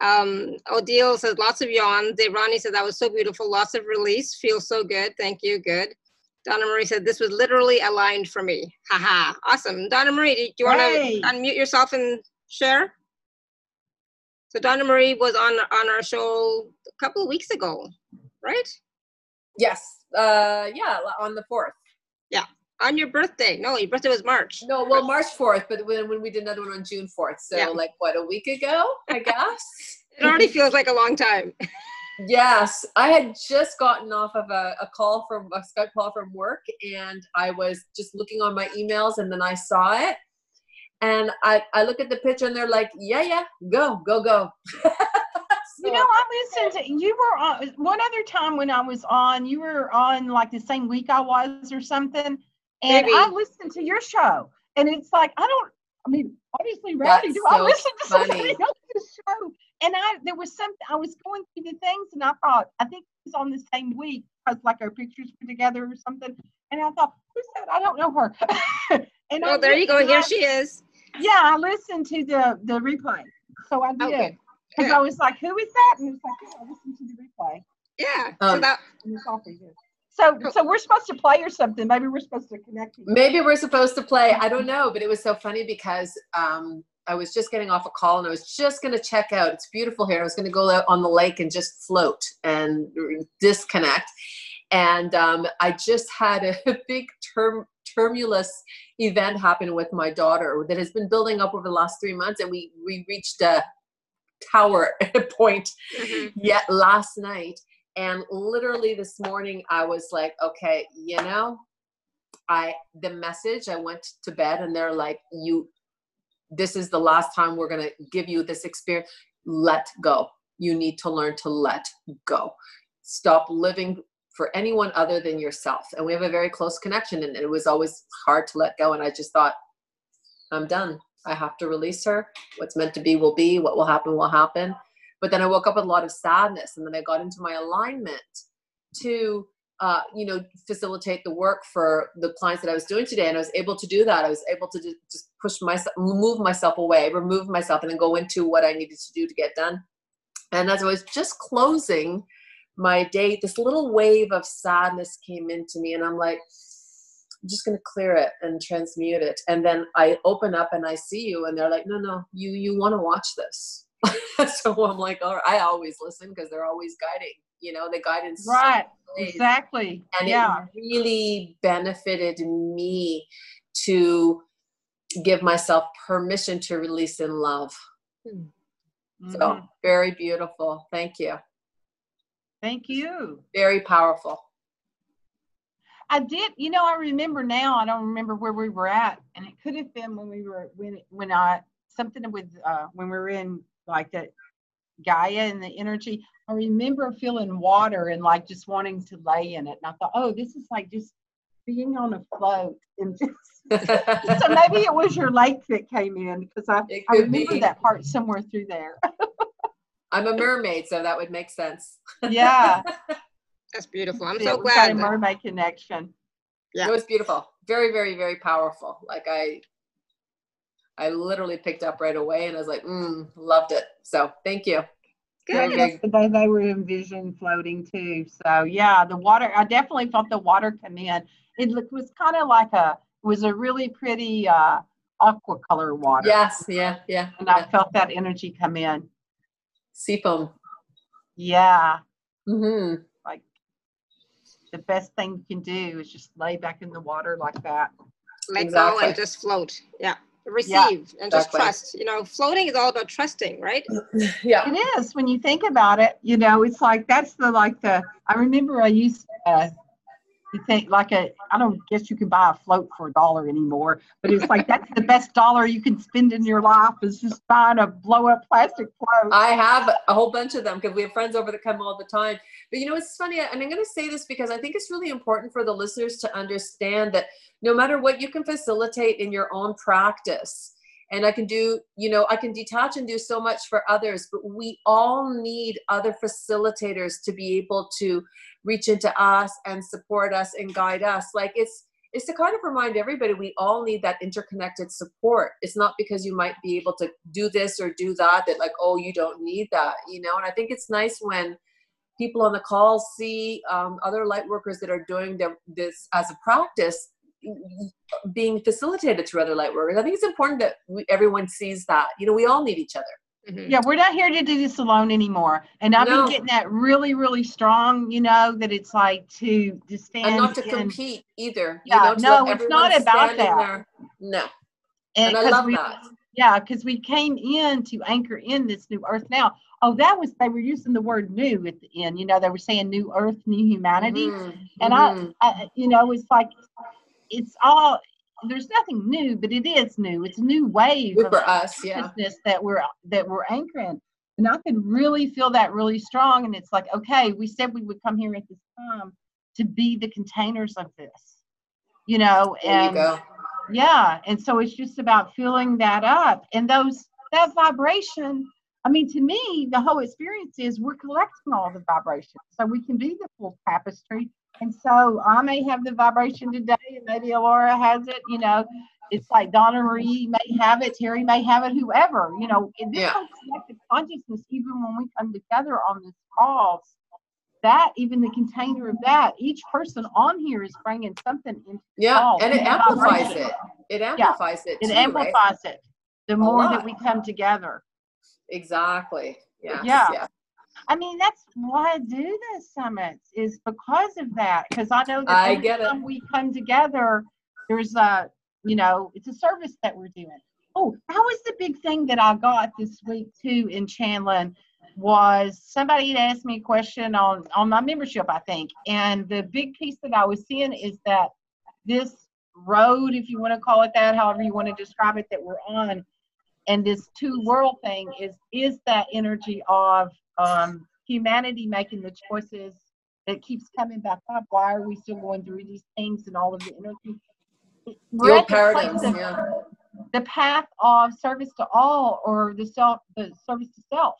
Um, Odile says lots of yawns. Ronnie said that was so beautiful. Lots of release. Feels so good. Thank you. Good. Donna Marie said this was literally aligned for me. Haha. Awesome. Donna Marie, do you want to unmute yourself and share? So Donna Marie was on on our show a couple of weeks ago, right? Yes. Uh, yeah, on the fourth. Yeah, On your birthday. No, your birthday was March. No, well, March fourth, but when, when we did another one on June fourth, so Yeah. like what a week ago, I guess. [laughs] It already feels like a long time. [laughs] yes, I had just gotten off of a, a call from a Skype call from work, and I was just looking on my emails, and then I saw it, and I I look at the picture, and they're like, yeah, yeah, go, go, go. [laughs] You know, I listened to you were on one other time when I was on, you were on like the same week I was or something. And I listened to your show. And it's like, I don't, I mean, obviously, Rowdy, That's do I so listen to somebody funny. [laughs] else's show? And I, there was something, I was going through the things and I thought, I think it was on the same week because like our pictures were together or something. And I thought, who's that? I don't know her. [laughs] and I Oh, there you go. Here I- she is. Yeah, I listened to the, the replay. So I did. Okay. Because Yeah. I was like, who is that? And it was like, yeah, listen to the replay. Yeah. so Um, that And it's all for you. So, so we're supposed to play or something. Maybe we're supposed to connect. you. Maybe we're supposed to play. I don't know, but it was so funny because um, I was just getting off a call and I was just going to check out. It's beautiful here. I was going to go out on the lake and just float and disconnect. And um, I just had a [laughs] big term tumulus event happen with my daughter that has been building up over the last three months, and we we reached a tower [laughs] point mhm. yet last night and literally this morning i was like okay you know i the message i went to bed and they're like you this is the last time we're to give you this experience. Let go. You need to learn to let go. Stop living for anyone other than yourself. And we have a very close connection and it was always hard to let go. And i just thought i'm done. I have to release her. What's meant to be will be. What will happen will happen but then I woke up with a lot of sadness, and then I got into my alignment to, uh, you know, facilitate the work for the clients that I was doing today, and I was able to do that. I was able to just push myself, move myself away, remove myself, and then go into what I needed to do to get done. And as I was just closing my day, this little wave of sadness came into me, and I'm like. I'm just gonna clear it and transmute it, and then I open up and I see you, and they're like, "No, no, you you want to watch this." [laughs] so I'm like, all right, I always listen because they're always guiding. You know, the guidance. in so Right. Exactly. And yeah. it really benefited me to give myself permission to release in love. So Mhm. very beautiful. Thank you. Thank you. Very powerful. I did, you know, I remember now, I don't remember where we were at. And it could have been when we were, when, when I, something with, uh, when we were in like that Gaia and the energy. I remember feeling water and like just wanting to lay in it. And I thought, oh, this is like just being on a float. And just, [laughs] so maybe it was your lake that came in because I, I remember be. that part somewhere through there. I'm a mermaid, so that would make sense. yeah. [laughs] That's beautiful. I'm Yeah, so we got glad. a that- mermaid connection. Yeah. It was beautiful. Very, very, very powerful. Like I I literally picked up right away and I was like, mm, loved it. So thank you. Yeah, Good. yesterday they were envisioned floating too. So yeah, the water. I definitely felt the water come in. It was kind of like a it was a really pretty uh, aqua color water. Yes, yeah, yeah. and yeah. I felt that energy come in. Seafoam. Yeah, hmm like the best thing you can do is just lay back in the water like that. Let go Exactly. and just float. Yeah. Receive and just trust. You know, floating is all about trusting, right? [laughs] Yeah. It is when you think about it. You know, it's like that's the like the. I remember I used uh, You think like a, I don't guess you can buy a float for a dollar anymore, but it's like that's the best dollar you can spend in your life is just buying a blow up plastic float. I have a whole bunch of them because we have friends over that come all the time. But you know, it's funny, and I'm going to say this because I think it's really important for the listeners to understand that no matter what you can facilitate in your own practice, and I can do, you know, I can detach and do so much for others, but we all need other facilitators to be able to reach into us and support us and guide us. Like it's, it's to kind of remind everybody we all need that interconnected support. It's not because you might be able to do this or do that that like, oh, you don't need that, you know. And I think it's nice when people on the call see um, other light workers that are doing them, this as a practice being facilitated through other light workers. I think it's important that we, everyone sees that. You know, we all need each other. Mm-hmm. Yeah, we're not here to do this alone anymore. And I've no. been getting that really, really strong, you know, that it's like to, to stand. And not to in, compete either. Yeah, you know, no, it's not about that. There. No. And, and I love we, that. Yeah, because we came in to anchor in this new earth now. Oh, that was, they were using the word new at the end. You know, they were saying new earth, new humanity. Mm-hmm. And mm-hmm. I, I, you know, it's like, it's all there's nothing new, but it is new. It's a new wave Good for us, yeah. that we're that we're anchoring. And I can really feel that really strong. And it's like, okay, we said we would come here at this time to be the containers of this. You know, and you yeah. And so it's just about filling that up. And those that vibration, I mean, to me, the whole experience is we're collecting all the vibrations. So we can be the full tapestry and so I may have the vibration today, and maybe Laura has it. You know, it's like Donna Marie may have it, Terry may have it, whoever. You know, in this yeah. collective consciousness, even when we come together on this call, that even the container of that, each person on here is bringing something into yeah, and it amplifies it. It amplifies yeah, it. Too, it amplifies right? it. The more that we come together. Exactly. Yeah. Yeah. I mean, that's why I do the summits is because of that. Because I know that I every time we come together, there's a, you know, it's a service that we're doing. Oh, that was the big thing that I got this week too in Chandler was somebody had asked me a question on on my membership, I think, and the big piece that I was seeing is that this road, if you want to call it that, however you want to describe it, that we're on, and this two world thing is is that energy of um, humanity making the choices that keeps coming back up. Why are we still going through these things and all of the energy? We're paradigms, the, yeah. the path of service to all or the self the service to self.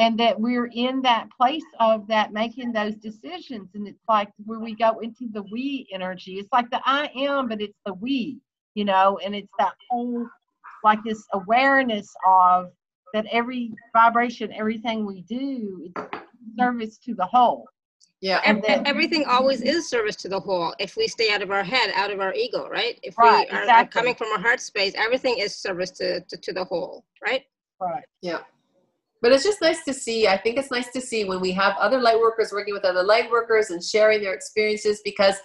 And that we're in that place of that making those decisions. And it's like where we go into the we energy. It's like the I am, but it's the we, you know, and it's that whole like this awareness of that every vibration, everything we do is service to the whole. Yeah. And that, everything always is service to the whole if we stay out of our head, out of our ego, right? If right, we are, exactly. are coming from our heart space, everything is service to, to, to the whole, right? Right. Yeah. But it's just nice to see. I think it's nice to see when we have other light workers working with other light workers and sharing their experiences because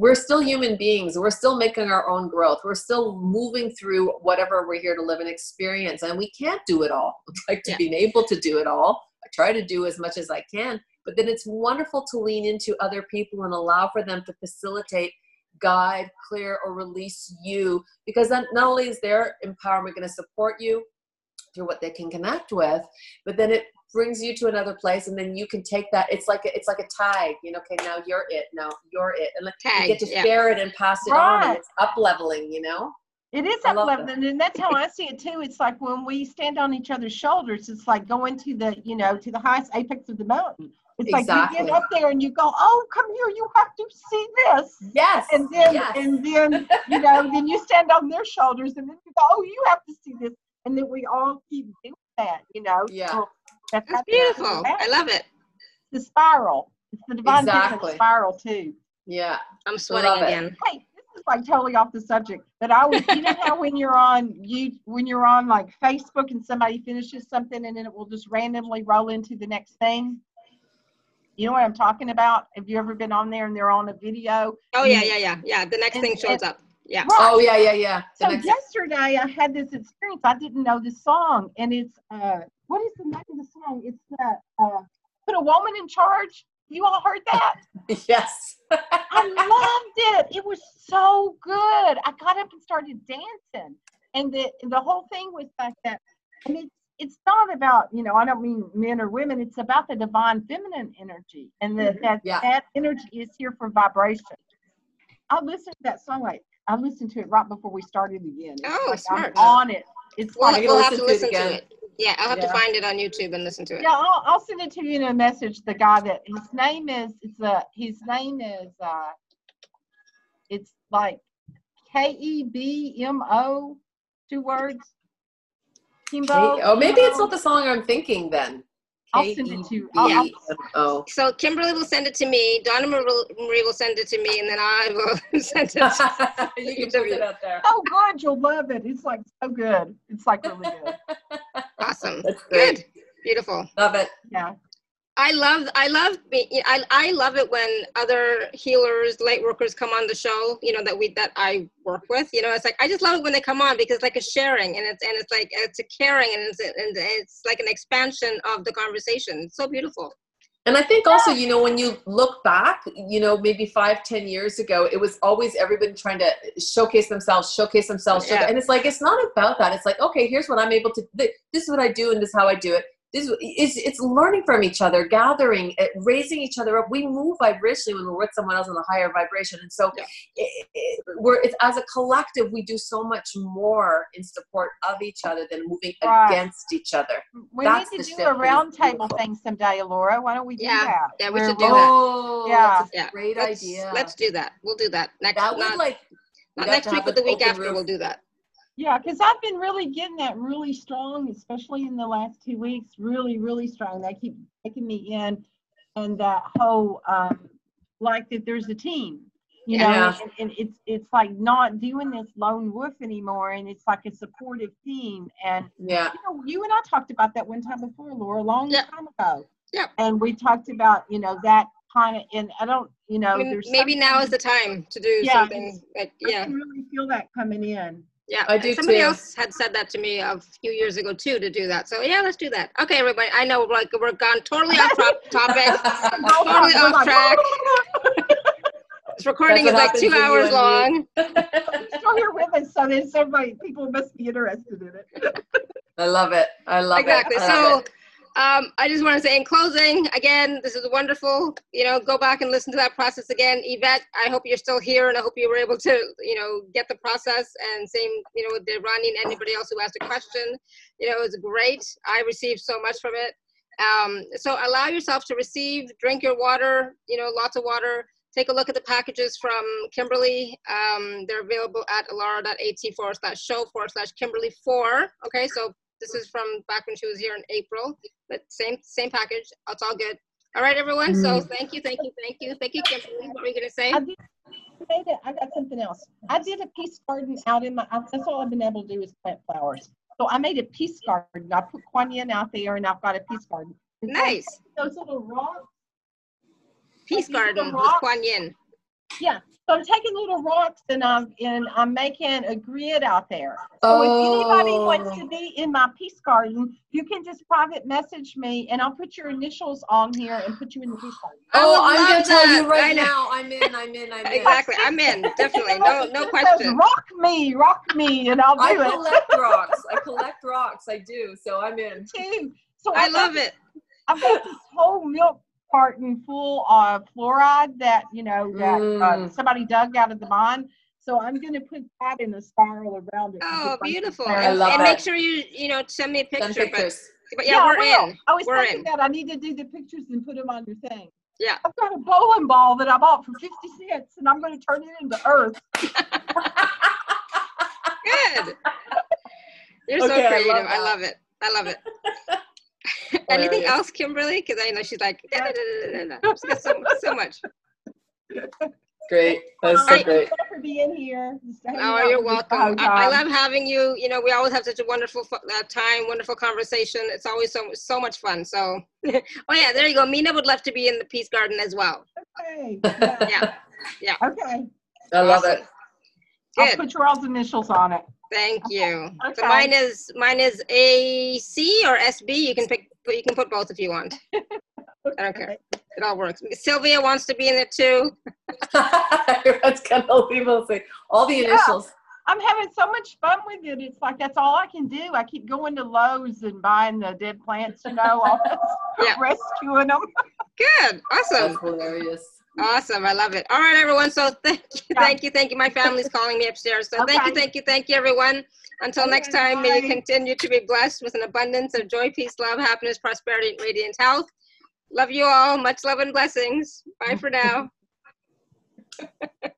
we're still human beings. We're still making our own growth. We're still moving through whatever we're here to live and experience. And we can't do it all. [laughs] I'd like to yeah. being able to do it all. I try to do as much as I can. But then it's wonderful to lean into other people and allow for them to facilitate, guide, clear, or release you. Because then not only is their empowerment going to support you through what they can connect with, but then it brings you to another place and then you can take that it's like a, it's like a tag you know okay now you're it now you're it and tag, you get to yeah. share it and pass it right. on and it's up leveling you know it is up leveling and that's how i see it too it's like when we stand on each other's shoulders it's like going to the you know to the highest apex of the mountain it's exactly. like you get up there and you go, "Oh, come here! You have to see this." Yes. And then, yes. and then, you know, then you stand on their shoulders, and then you go, "Oh, you have to see this." And then we all keep doing that, you know. Yeah. So that's, That's beautiful. I love it. The spiral. It's the divine exactly. spiral too. Yeah. I'm sweating again. Hey, this is like totally off the subject, but I was you know how when you're on you when you're on like Facebook and somebody finishes something and then it will just randomly roll into the next thing. You know what I'm talking about? Have you ever been on there and they're on a video? Oh yeah, yeah, yeah, yeah. The next and, thing shows and, up. Yeah. Right. Oh yeah, yeah, yeah. The so yesterday I had this experience. I didn't know the song, and it's uh what is the name of the song? It's the uh, put a woman in charge. You all heard that? [laughs] yes. [laughs] I loved it. It was so good. I got up and started dancing, and the the whole thing was like that. And it's it's not about you know I don't mean men or women. It's about the divine feminine energy, and the, that Yeah. that energy is here for vibration. I listened to that song like I listened to it right before we started again. It's Oh, like smart. I'm on it. It's We'll, like we'll have to listen listen to it to it. Yeah, I'll have to find it on YouTube and listen to it. Yeah, I'll, I'll send it to you in a message. The guy that his name is, it's a his name is, uh, it's like K E B M O, two words. Keb' Mo'. K- oh, maybe it's not the song I'm thinking then. I'll send it to you. I'll- I'll- Oh. So Kimberly will send it to me. Donna Marie will, send it to me, and then I will [laughs] send it. To, [laughs] you can [laughs] put it out there. Oh, so good, you'll love it. It's like so good. It's like really good. awesome. That's great. Good. Beautiful. Love it. Yeah. I love I love I I love it when other healers, light workers come on the show, you know, that we that I work with. You know, it's like I just love it when they come on because it's like a sharing and it's and it's like it's a caring and it's and it's like an expansion of the conversation. It's so beautiful. And I think also, you know, when you look back, you know, maybe five, ten years ago, it was always everybody trying to showcase themselves, showcase themselves. show- Yeah. And it's like, it's not about that. It's like, okay, here's what I'm able to, this is what I do and this is how I do it. This is, it's, it's learning from each other, gathering, uh, raising each other up. We move vibrationally when we're with someone else on a higher vibration. And so Yeah. it, it, we're, it's, as a collective, we do so much more in support of each other than moving Right. against each other. We That's need to do a and it's round table thing someday, Laura. Why don't we do Yeah. that? Yeah, we should do we'll- that. Oh, Yeah. that's a Yeah. great let's, idea. Let's do that. We'll do that next that would not, like not next week but the week after roof. we'll do that. Yeah, because I've been really getting that really strong, especially in the last two weeks. Really, really strong. They keep taking me in, and that whole um, like that there's a team, you know, Yeah. and, and it's it's like not doing this lone wolf anymore, and it's like a supportive team. And yeah. you know, you and I talked about that one time before, Laura, a long Yeah. time ago. Yeah. And we talked about you know that kind of, and I don't, you know, there's maybe now is the time to do Yeah, something like I yeah. can really feel that coming in. Yeah, I do Somebody too. else had said that to me a few years ago too to do that. So yeah, let's do that. Okay, everybody. I know we're like we're gone totally off top, [laughs] topic. Totally We're off like, track. [laughs] This recording is like two happens when hours you long. [laughs] still here with us, so then somebody, people must be interested in it. I love it. I love exactly. it. I So love it. Um, I just want to say in closing, again, this is wonderful. You know, go back and listen to that process again. Yvette, I hope you're still here and I hope you were able to, you know, get the process and same, you know, with the running, anybody else who asked a question, you know, it was great. I received so much from it. Um, so allow yourself to receive, drink your water, you know, lots of water. Take a look at the packages from Kimberly. Um, they're available at alara.at forward slash show forward slash Kimberly four. Okay, so this is from back when she was here in April, but same same package. It's all good. All right, everyone. So mm-hmm. thank you, thank you, thank you, thank you, Kimberly. What were you gonna say? I did, I made it- I got something else. I did a peace garden out in my, that's all I've been able to do is plant flowers. So I made a peace garden. I put Kuan Yin out there and I've got a peace garden. And so Nice. Those little rocks, Peace Garden can with Kuan Yin. Yeah. So I'm taking little rocks and I'm, and I'm making a grid out there. So if anybody wants to Oh. be in my peace garden, you can just private message me and I'll put your initials on here and put you in the peace garden. I Oh, would I'm gonna tell that. you I right know. now. I'm in. I'm in. I'm [laughs] in. Exactly. I'm in. Definitely. No, [laughs] no It says, question. Rock me, rock me, and I'll I do it collect [laughs] rocks. I collect rocks. I do. So I'm in. too. So I I've got love it. I've got this whole milk carton full of fluorite that you know that uh, Mm. somebody dug out of the mine. So I'm going to put that in a spiral around it. Oh, beautiful. I And, love and that. make sure you, you know, send me a picture. But, pictures. but yeah, I we're will. in. I was We're thinking in. that I need to do the pictures and put them on your thing. Yeah. I've got a bowling ball that I bought for 50 cents and I'm going to turn it into earth. [laughs] Good. You're so Okay, I love creative. I love it. I love it. [laughs] [laughs] Anything Hilarious. else, Kimberly? Because I know she's like, da, da, da, da, da, da. she's got so, so much. [laughs] Great. That's so Thank great. you for being here. Oh, you're with us the welcome. I, I love having you. You know, we always have such a wonderful uh, time, wonderful conversation. It's always so so much fun. So, [laughs] oh yeah, there you go. Mina would love to be in the Peace Garden as well. Okay. Yeah. Yeah. Okay. I love Awesome. it. I'll put your all's initials on it. Thank you. So mine is mine is AC or SB. You can pick. You can put both if you want. [laughs] I don't care. It all works. Sylvia wants to be in it too. [laughs] Everyone's gonna leave us say all the Yeah. initials. I'm having so much fun with it. It's like that's all I can do. I keep going to Lowe's and buying the dead plants, you know, all [laughs] Yeah. rescuing them. Good. Awesome. That's hilarious. Awesome. I love it. All right, everyone. So thank you. [laughs] Yeah. Thank you. Thank you. My family's calling me upstairs. So thank you. Thank you. Thank you, everyone. Until Okay, next time, may you continue to be blessed with an abundance of joy, peace, love, happiness, prosperity, and radiant health. Love you all. Much love and blessings. Bye for now. [laughs]